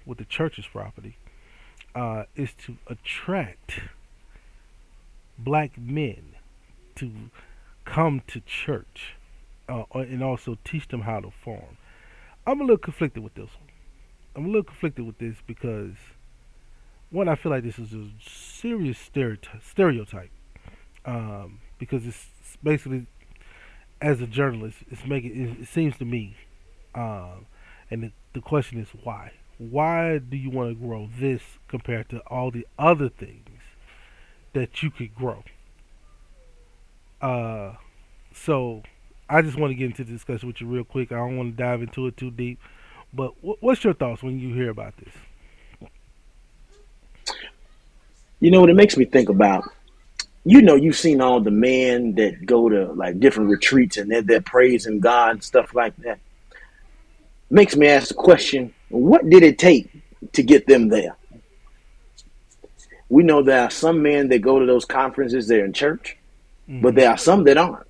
with the church's property uh, is to attract black men to come to church uh, and also teach them how to farm. I'm a little conflicted with this one. I'm a little conflicted with this because one, I feel like this is a serious stereotype. Um, because it's basically, as a journalist, it's making it, it seems to me, um, and the, the question is why? Why do you want to grow this compared to all the other things that you could grow? Uh, so I just want to get into the discussion with you real quick. I don't want to dive into it too deep, but wh- what's your thoughts when you hear about this? You know what it makes me think about? You know, you've seen all the men that go to like different retreats and they're, they're praising God and stuff like that. Makes me ask the question: What did it take to get them there? We know there are some men that go to those conferences. They're in church, but there are some that aren't.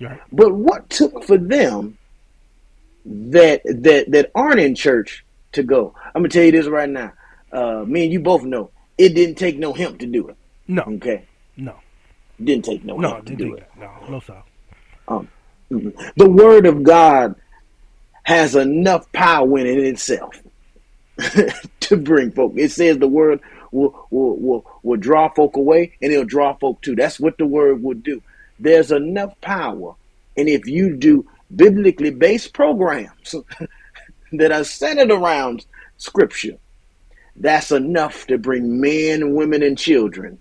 Right. But what took for them that that that aren't in church to go? I'm gonna tell you this right now. Uh, me and you both know it didn't take no hemp to do it. No. Okay. No. Didn't take no, No, didn't do it. No, no, sir. Um, mhm. the word of God has enough power in it itself to bring folk. It says the word will, will will will draw folk away, and it'll draw folk too. That's what the word will do. There's enough power, and if you do biblically based programs that are centered around Scripture, that's enough to bring men, women, and children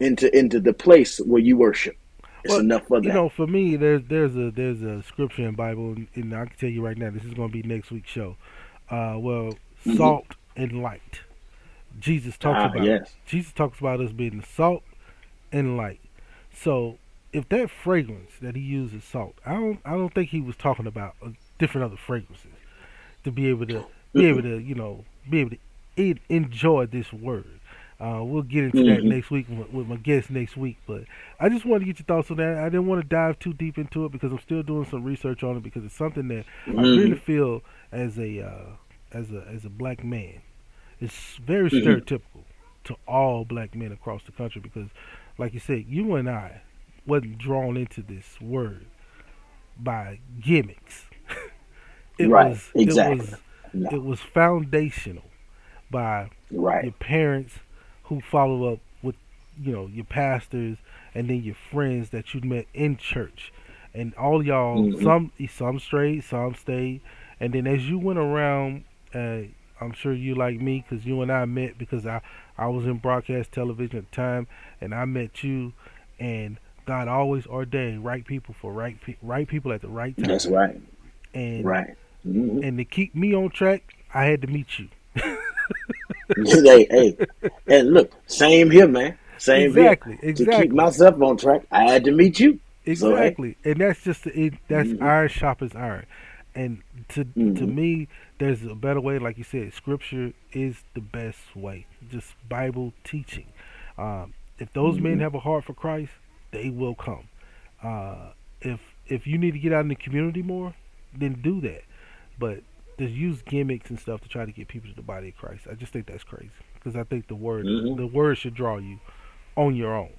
into into the place where you worship. It's Well, enough for that. You know, for me, there's there's a there's a scripture in Bible, and, and I can tell you right now, this is going to be next week's show. Uh, well, Mhm. salt and light. Jesus talks Ah, about yes. Jesus talks about us being salt and light. So, if that fragrance that he uses salt, I don't I don't think he was talking about uh, different other fragrances to be able to be able to you know be able to en- enjoy this word. Uh, we'll get into that Mhm. next week with, my guest next week, but I just wanted to get your thoughts on that. I didn't want to dive too deep into it because I'm still doing some research on it because it's something that I Mhm. really feel as a uh, as a as a black man, it's very Mhm. stereotypical to all black men across the country because, like you said, you and I wasn't drawn into this word by gimmicks. it Right, was exactly. it was No. it was foundational by Right. your parents who follow up with you know your pastors and then your friends that you met in church and all y'all Mhm. some some strayed some stayed and then as you went around uh, i'm sure you like me because you and i met because i i was in broadcast television at the time and i met you and god always ordained right people for right pe- right people at the right time That's right. and Right. Mhm. and to keep me on track i had to meet you hey, hey, and look, same here, man. Same Exactly, here. To keep myself on track, I had to meet you. So, hey, Exactly, and that's just it. That's Mhm. iron sharpens iron, and to to Mhm. me, there's a better way. Like you said, Scripture is the best way. Just Bible teaching. Um, if those men Mhm. have a heart for Christ, they will come. Uh, if if you need to get out in the community more, then do that. But to use gimmicks and stuff to try to get people to the body of Christ, I just think that's crazy. Because I think the word Mhm. the word should draw you on your own,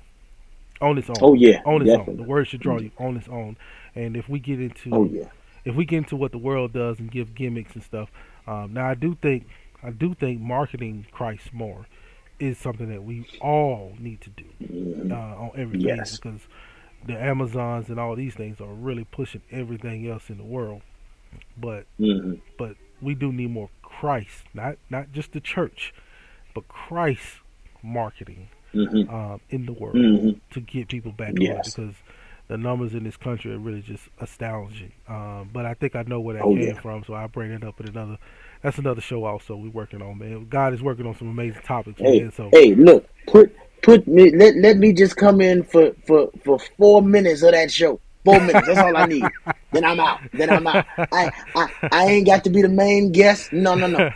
on its own. Oh, yeah, on its own. The word should draw you on its own. And if we get into Oh, yeah. if we get into what the world does and give gimmicks and stuff, um, now I do think I do think marketing Christ more is something that we all need to do uh, on everything Yes. because the Amazons and all these things are really pushing everything else in the world. But Mhm. but we do need more Christ, not not just the church, but Christ marketing Mhm. um, in the world Mhm. to get people back Yes. because the numbers in this country are really just astounding. Um, but I think I know where that Oh, came yeah. from, so I'll bring it up in another. That's another show also we're working on, man. God is working on some amazing topics, Hey, man. So hey, look, put put me. Let, let me just come in for for for four minutes of that show. Four minutes. That's all I need. then I'm out. Then I'm out. I, I I ain't got to be the main guest. No, no, no.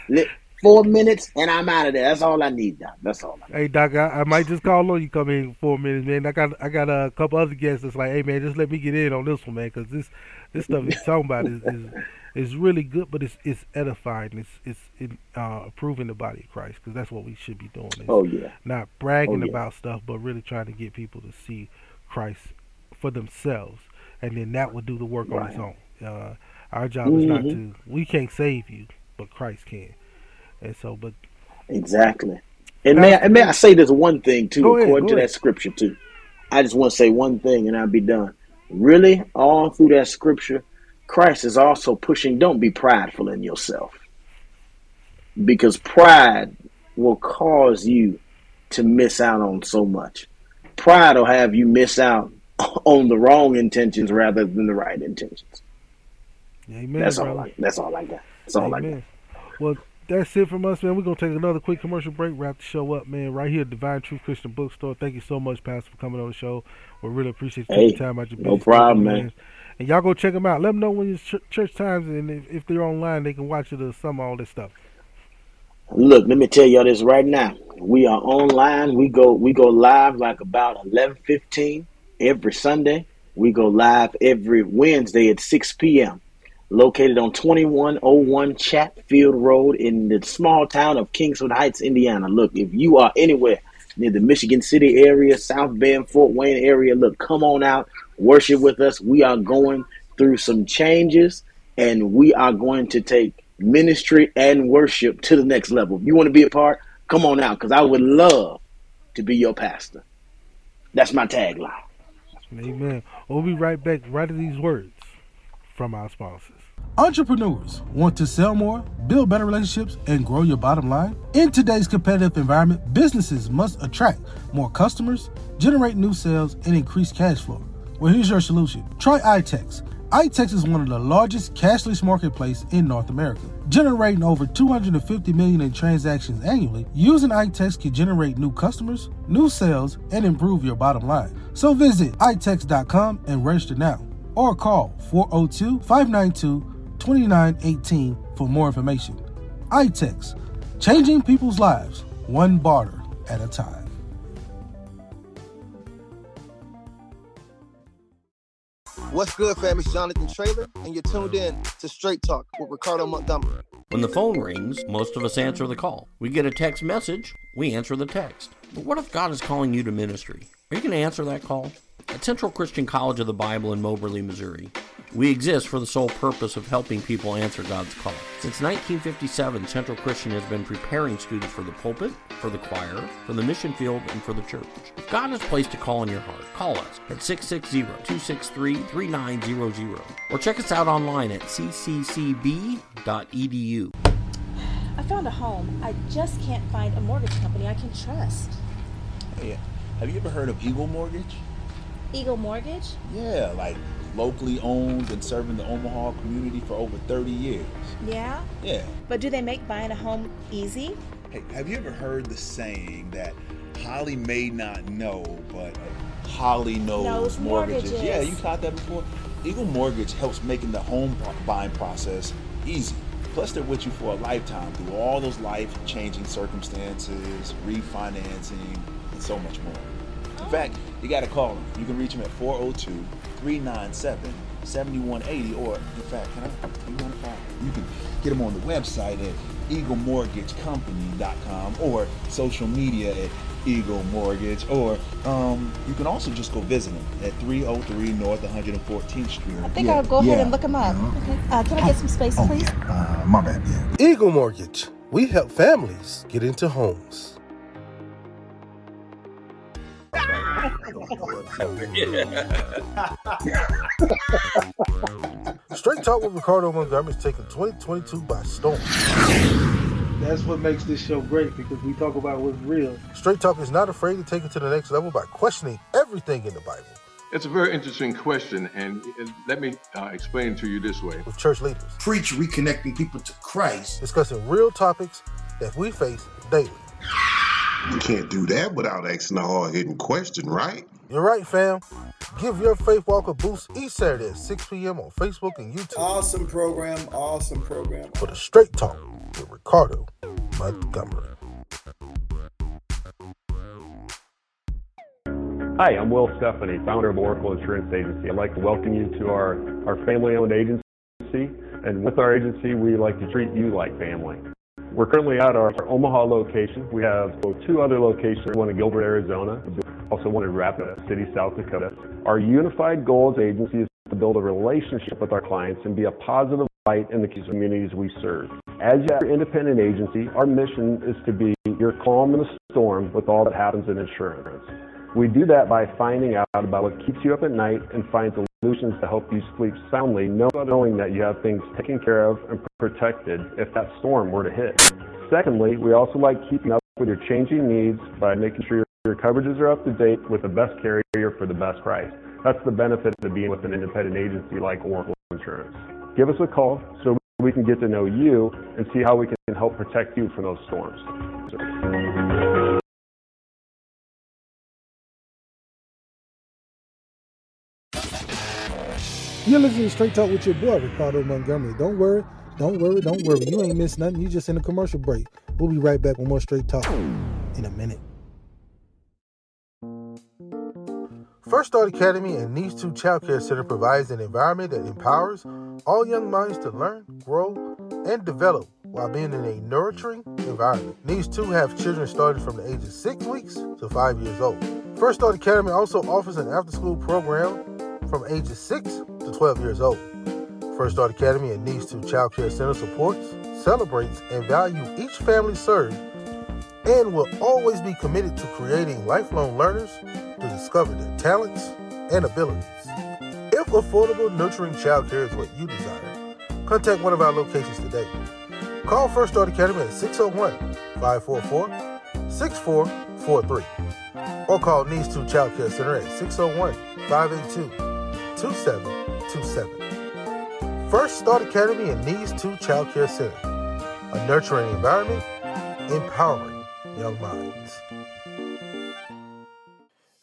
Four minutes and I'm out of there. That's all I need, Doc. That's all. I Hey Doc, I, I might just call on you come in four minutes, man. I got I got a couple other guests that's like, hey man, just let me get in on this one, man, because this this stuff he's talking about is, is is really good, but it's it's edifying. It's it's it, uh, approving the body of Christ, because that's what we should be doing. Oh, yeah. not bragging Oh, yeah. about stuff, but really trying to get people to see Christ for themselves, and then that will do the work on its own. Uh, our job is not Mhm. to we can't save you, but Christ can, and so but Exactly. And may I, and may I say this one thing too, ahead, according to ahead. that scripture too. I just want to say one thing and I'll be done. Really, all through that scripture, Christ is also pushing don't be prideful in yourself. Because pride will cause you to miss out on so much. Pride will have you miss out on the wrong intentions rather than the right intentions. Amen. that's all. I that's all I got. That's all I got. Well, that's it from us, man. We're gonna take another quick commercial break, wrap the show up, man. Right here, at Divine Truth Christian Bookstore. Thank you so much, Pastor, for coming on the show. We really appreciate you Hey, taking time out your no problem, schedule, man. And y'all go check them out. Let them know when your ch- church times, and if, if they're online, they can watch it or some of all this stuff. Look, let me tell y'all this right now. We are online. We go we go live like about eleven fifteen every Sunday. We go live every Wednesday at six p.m. Located on twenty one oh one Chatfield Road in the small town of Kingsford Heights, Indiana. Look, if you are anywhere near the Michigan City area, South Bend, Fort Wayne area, look, come on out, worship with us. We are going through some changes, and we are going to take ministry and worship to the next level. If you want to be a part, come on out because I would love to be your pastor. That's my tagline. Amen. We'll be right back right to these words from our sponsors. Entrepreneurs want to sell more, build better relationships, and grow your bottom line? In today's competitive environment, businesses must attract more customers, generate new sales, and increase cash flow. Well, here's your solution. Try iTex. iTex is one of the largest cashless marketplace in North America, generating over 250 million in transactions annually. Using iTex can generate new customers, new sales, and improve your bottom line. So visit itex.com and register now, or call 402-592-2918 for more information. iTex, changing people's lives one barter at a time. What's good, fam? It's Jonathan Traylor, and you're tuned in to Straight Talk with Ricardo Montgomery. When the phone rings, most of us answer the call. We get a text message, we answer the text. But what if God is calling you to ministry? Are you going to answer that call? At Central Christian College of the Bible in Moberly, Missouri, we exist for the sole purpose of helping people answer God's call. Since 1957, Central Christian has been preparing students for the pulpit, for the choir, for the mission field, and for the church. If God has placed a call in your heart, call us at 660-263-3900 or check us out online at cccb.edu. I found a home. I just can't find a mortgage company I can trust. Hey, have you ever heard of Eagle Mortgage? Eagle Mortgage? Yeah, like locally owned and serving the Omaha community for over 30 years. Yeah? Yeah. But do they make buying a home easy? Hey, have you ever heard the saying that Holly may not know, but Holly knows, Knows mortgages? mortgages. Yeah, you caught that before. Eagle Mortgage helps making the home buying process easy. Plus, they're with you for a lifetime through all those life-changing circumstances, refinancing, and so much more. In fact, you got to call them. You can reach them at 402 397 7180 or in fact can I you want to find you can get them on the website at eaglemortgagecompany.com or social media at Eagle Mortgage or um, you can also just go visit them at 303 North 114th Street. I think I'll go ahead and look them up. Okay. Uh, can I get some space, please? Uh, my bad, yeah. Eagle Mortgage. We help families get into homes. Straight Talk with Ricardo Montgomery is taking 2022 by storm. That's what makes this show great because we talk about what's real. Straight Talk is not afraid to take it to the next level by questioning everything in the Bible It's a very interesting question, and let me uh, explain to you this way. with church leaders, Preach reconnecting people to Christ. discussing real topics that we face daily. You can't do that without asking a hard hitting question, right? You're right, fam. Give your faith walk a boost each Saturday at 6 p.m. on Facebook and YouTube Awesome program. Awesome program. for the Straight Talk with Ricardo Montgomery. Hi, I'm Will Stephanie, founder of Oracle Insurance Agency. I'd like to welcome you to our, our family owned agency. And with our agency, we like to treat you like family. We're currently at our, Omaha location. We have two other locations, one in Gilbert, Arizona, also one in Rapid City, South Dakota. Our unified goal as agency is to build a relationship with our clients and be a positive light in the communities we serve. As your independent agency, our mission is to be your calm in the storm with all that happens in insurance. We do that by finding out about what keeps you up at night and find solutions to help you sleep soundly, knowing that you have things taken care of and protected if that storm were to hit. Secondly, we also like keeping up with your changing needs by making sure your coverages are up to date with the best carrier for the best price. That's the benefit of being with an independent agency like Oracle Insurance. Give us a call so we can get to know you and see how we can help protect you from those storms. You're listening to Straight Talk with your boy, Ricardo Montgomery. Don't worry, don't worry, don't worry. You ain't missed nothing. You just in a commercial break. We'll be right back with more Straight Talk in a minute. First Start Academy and Needs 2 Child Care Center provides an environment that empowers all young minds to learn, grow, and develop while being in a nurturing environment. Needs 2 have children starting from the age of 6 weeks to 5 years old. First Start Academy also offers an after school program from ages 6 to 12 years old. First Start Academy and Needs 2 Child Care Center supports, celebrates, and value each family served and will always be committed to creating lifelong learners to discover their talents and abilities. If affordable, nurturing childcare is what you desire, contact one of our locations today. Call First Start Academy at 601 544 6443 or call Needs 2 Child Care Center at 601 582 2727. First Start Academy and Needs 2 Child Care Center, a nurturing environment, empowering young minds.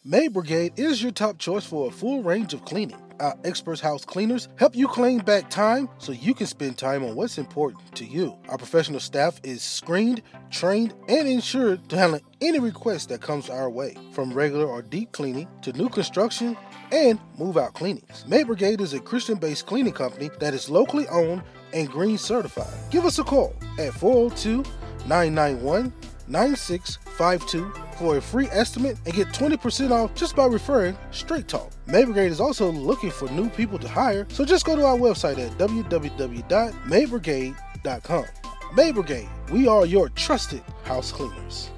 Maid Brigade is your top choice for a full range of cleaning. Our experts house cleaners help you claim back time so you can spend time on what's important to you. Our professional staff is screened, trained, and insured to handle any request that comes our way, from regular or deep cleaning to new construction and move out cleanings. Maid Brigade is a Christian based cleaning company that is locally owned and green certified. Give us a call at 402 991 9652 for a free estimate and get 20% off just by referring Straight Talk. Maid Brigade is also looking for new people to hire, so just go to our website at www.maidbrigade.com. Maid Brigade, we are your trusted house cleaners.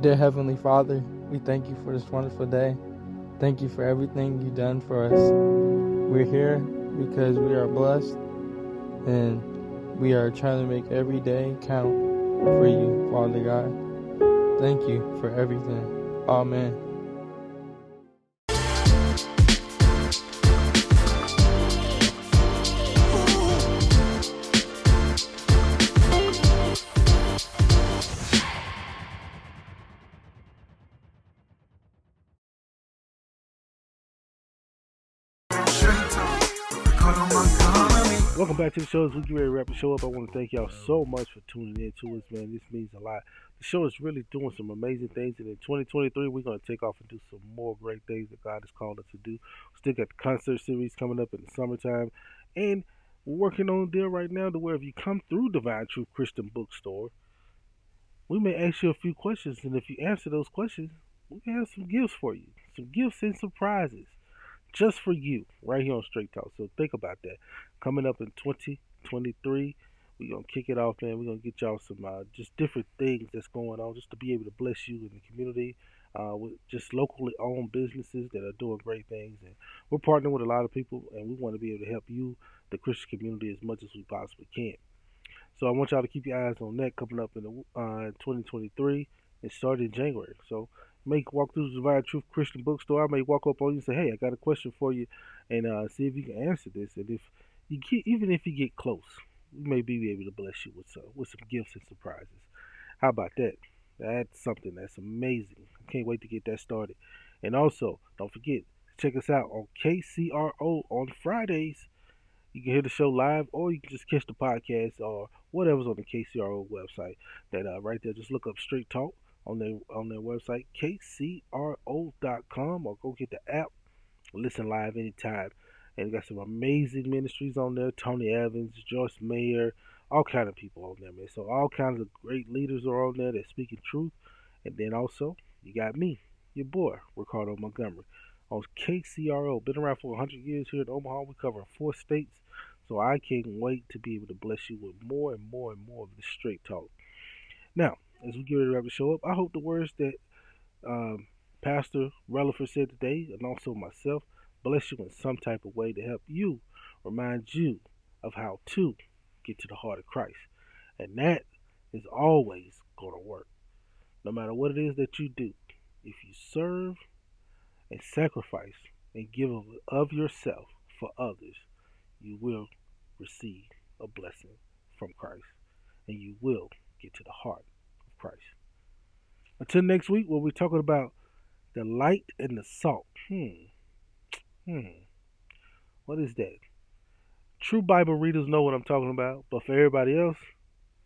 Dear Heavenly Father, we thank you for this wonderful day. Thank you for everything you've done for us. We're here because we are blessed and we are trying to make every day count for you, Father God. Thank you for everything. Amen. Welcome back to the show. As we get ready to wrap the show up, I want to thank y'all so much for tuning in to us, man. This means a lot. The show is really doing some amazing things, and in 2023, we're going to take off and do some more great things that God has called us to do. Still got the concert series coming up in the summertime, and we're working on a deal right now to where if you come through Divine Truth Christian Bookstore, we may ask you a few questions, and if you answer those questions, we can have some gifts for you, some gifts and surprises just for you right here on Straight Talk. So think about that. Coming up in 2023, we're going to kick it off, man. We're going to get y'all some uh, just different things that's going on just to be able to bless you in the community uh, with just locally owned businesses that are doing great things. And we're partnering with a lot of people, and we want to be able to help you, the Christian community, as much as we possibly can. So I want y'all to keep your eyes on that coming up in the, uh, 2023 and start in January. So may walk through the Truth Christian Bookstore. I may walk up on you and say, "Hey, I got a question for you," and uh, see if you can answer this. And if you get, even if you get close, we may be able to bless you with some with some gifts and surprises. How about that? That's something that's amazing. I can't wait to get that started. And also, don't forget, check us out on KCRO on Fridays. You can hear the show live, or you can just catch the podcast or whatever's on the KCRO website. That uh, right there, just look up Straight Talk on their on their website kcro.com or go get the app. Listen live anytime. And got some amazing ministries on there. Tony Evans, Joyce Meyer, all kind of people on there, man. So all kinds of great leaders are on there that speaking truth. And then also you got me, your boy, Ricardo Montgomery, on KCRO. Been around for 100 years here in Omaha. We cover four states. So I can't wait to be able to bless you with more and more and more of this straight talk. Now, as we get ready to show up, I hope the words that um, Pastor Relaford said today, and also myself, bless you in some type of way to help you, remind you of how to get to the heart of Christ. And that is always going to work. No matter what it is that you do, if you serve and sacrifice and give of, of yourself for others, you will receive a blessing from Christ. And you will get to the heart Christ. Until next week, we'll be talking about the light and the salt. Hmm. Hmm. What is that? True Bible readers know what I'm talking about, but for everybody else,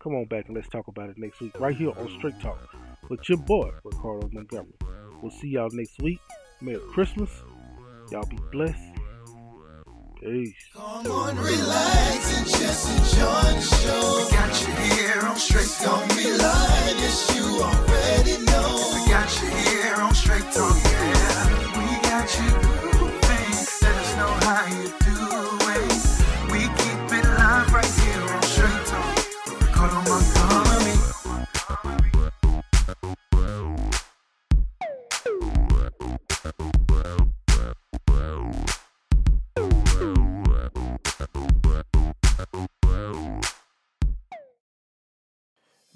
come on back and let's talk about it next week, right here on Straight Talk with your boy, Ricardo Montgomery. We'll see y'all next week. Merry Christmas. Y'all be blessed. Peace. Come on, relax and just enjoy the show. We got you here on Straight Talk. Be lying, yes, you already know. We got you here on Straight Talk, yeah.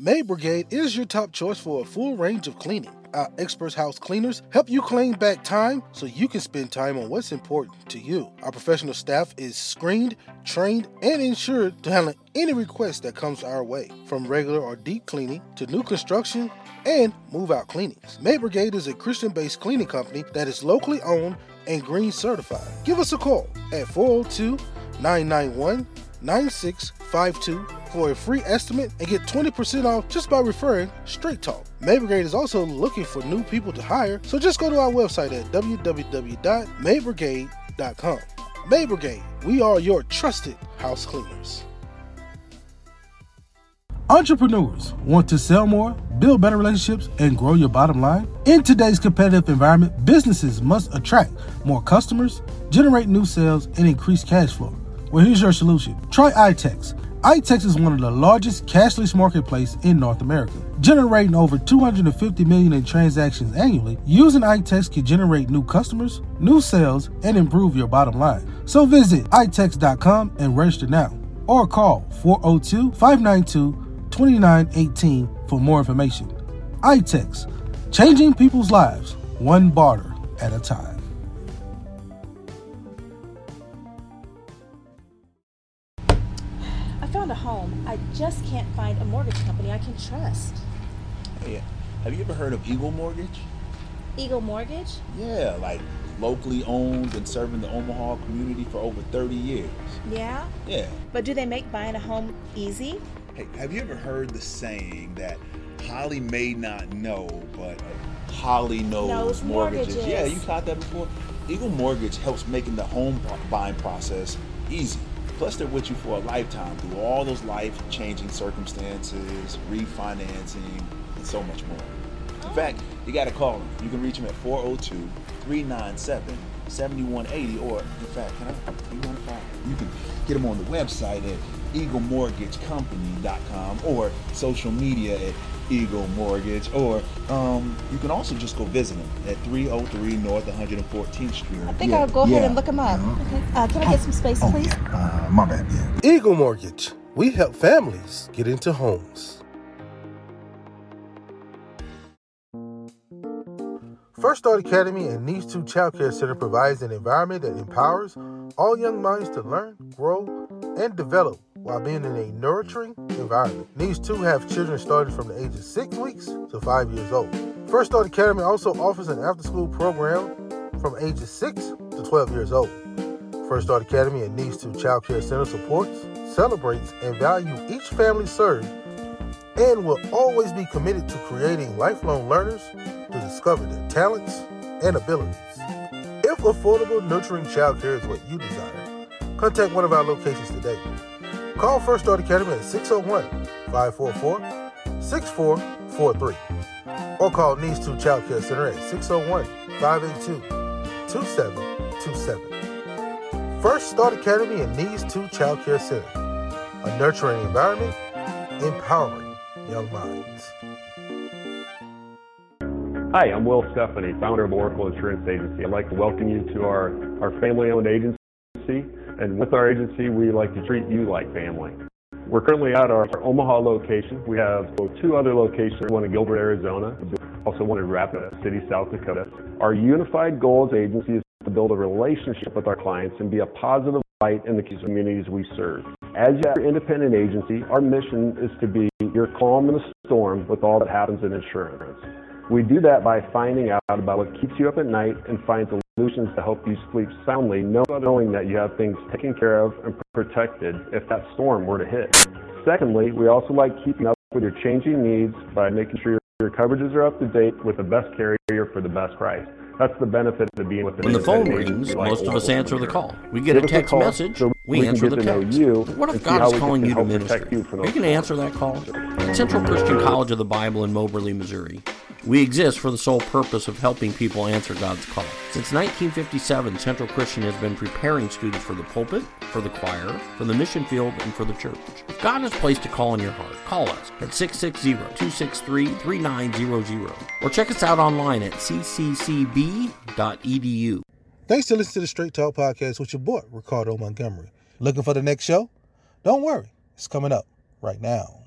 Maid Brigade is your top choice for a full range of cleaning. Our experts house cleaners help you claim back time so you can spend time on what's important to you. Our professional staff is screened, trained, and insured to handle any request that comes our way, from regular or deep cleaning to new construction and move out cleanings. Maid Brigade is a Christian based cleaning company that is locally owned and green certified. Give us a call at 402 991 9652 for a free estimate and get 20% off just by referring Straight Talk. Maid Brigade is also looking for new people to hire, so just go to our website at www.maidbrigade.com. Maid Brigade, we are your trusted house cleaners. Entrepreneurs want to sell more, build better relationships, and grow your bottom line? In today's competitive environment, businesses must attract more customers, generate new sales, and increase cash flow. Well, here's your solution. Try iTex. iTex is one of the largest cashless marketplace in North America, generating over 250 million in transactions annually. Using iTex can generate new customers, new sales, and improve your bottom line. So visit itex.com and register now, or call 402-592-2918 for more information. iTex, changing people's lives one barter at a time. Found a home. I just can't find a mortgage company I can trust. Hey, have you ever heard of Eagle Mortgage? Eagle Mortgage? Yeah, like locally owned and serving the Omaha community for over 30 years. Yeah? Yeah. But do they make buying a home easy? Hey, have you ever heard the saying that Holly may not know, but Holly knows, Knows mortgages? mortgages. Yeah, you caught that before. Eagle Mortgage helps making the home buying process easy. Plus, they're with you for a lifetime through all those life-changing circumstances, refinancing, and so much more. In fact, you got to call them. You can reach them at 402-397-7180, or in fact, can I? You want to? You can get them on the website at eaglemortgagecompany.com or social media at Eagle Mortgage, or um, you can also just go visit them at 303 North 114th Street. I think I'll go ahead and look them up. Okay. Uh, can I get some space, please? Uh, my bad, yeah. Eagle Mortgage. We help families get into homes. First Start Academy and Needs 2 Child Care Center provides an environment that empowers all young minds to learn, grow, and develop while being in a nurturing environment. Needs 2 have children starting from the age of 6 weeks to 5 years old. First Start Academy also offers an after school program from ages 6 to 12 years old. First Start Academy and Needs 2 Child Care Center supports, celebrates, and value each family served and will always be committed to creating lifelong learners discover their talents and abilities. If affordable, nurturing childcare is what you desire, contact one of our locations today. Call First Start Academy at 601 544 6443 or call Needs 2 Child Care Center at 601 582 2727. First Start Academy and Needs 2 Child Care Center, a nurturing environment, empowering young minds. Hi, I'm Will Stephanie, founder of Oracle Insurance Agency. I'd like to welcome you to our, our family owned agency. And with our agency, we like to treat you like family. We're currently at our, our Omaha location. We have two other locations, one in Gilbert, Arizona, also one in Rapid City, South Dakota. Our unified goal as agency is to build a relationship with our clients and be a positive light in the communities we serve. As your independent agency, our mission is to be your calm in the storm with all that happens in insurance. We do that by finding out about what keeps you up at night and find solutions to help you sleep soundly, knowing that you have things taken care of and protected if that storm were to hit. Secondly, we also like keeping up with your changing needs by making sure your coverages are up to date with the best carrier for the best price. That's the benefit of being with an When the phone rings, like most of us answer the call. We get a text call message, so we can answer the text. What if God is calling you to ministry? you Are you going to answer that call? At Central Christian College of the Bible in Moberly, Missouri, we exist for the sole purpose of helping people answer God's call. Since 1957, Central Christian has been preparing students for the pulpit, for the choir, for the mission field, and for the church. If God has placed a call in your heart, call us at 660-263-3900 or check us out online at Thanks to listen to the Straight Talk Podcast with your boy, Ricardo Montgomery. Looking for the next show? Don't worry, it's coming up right now.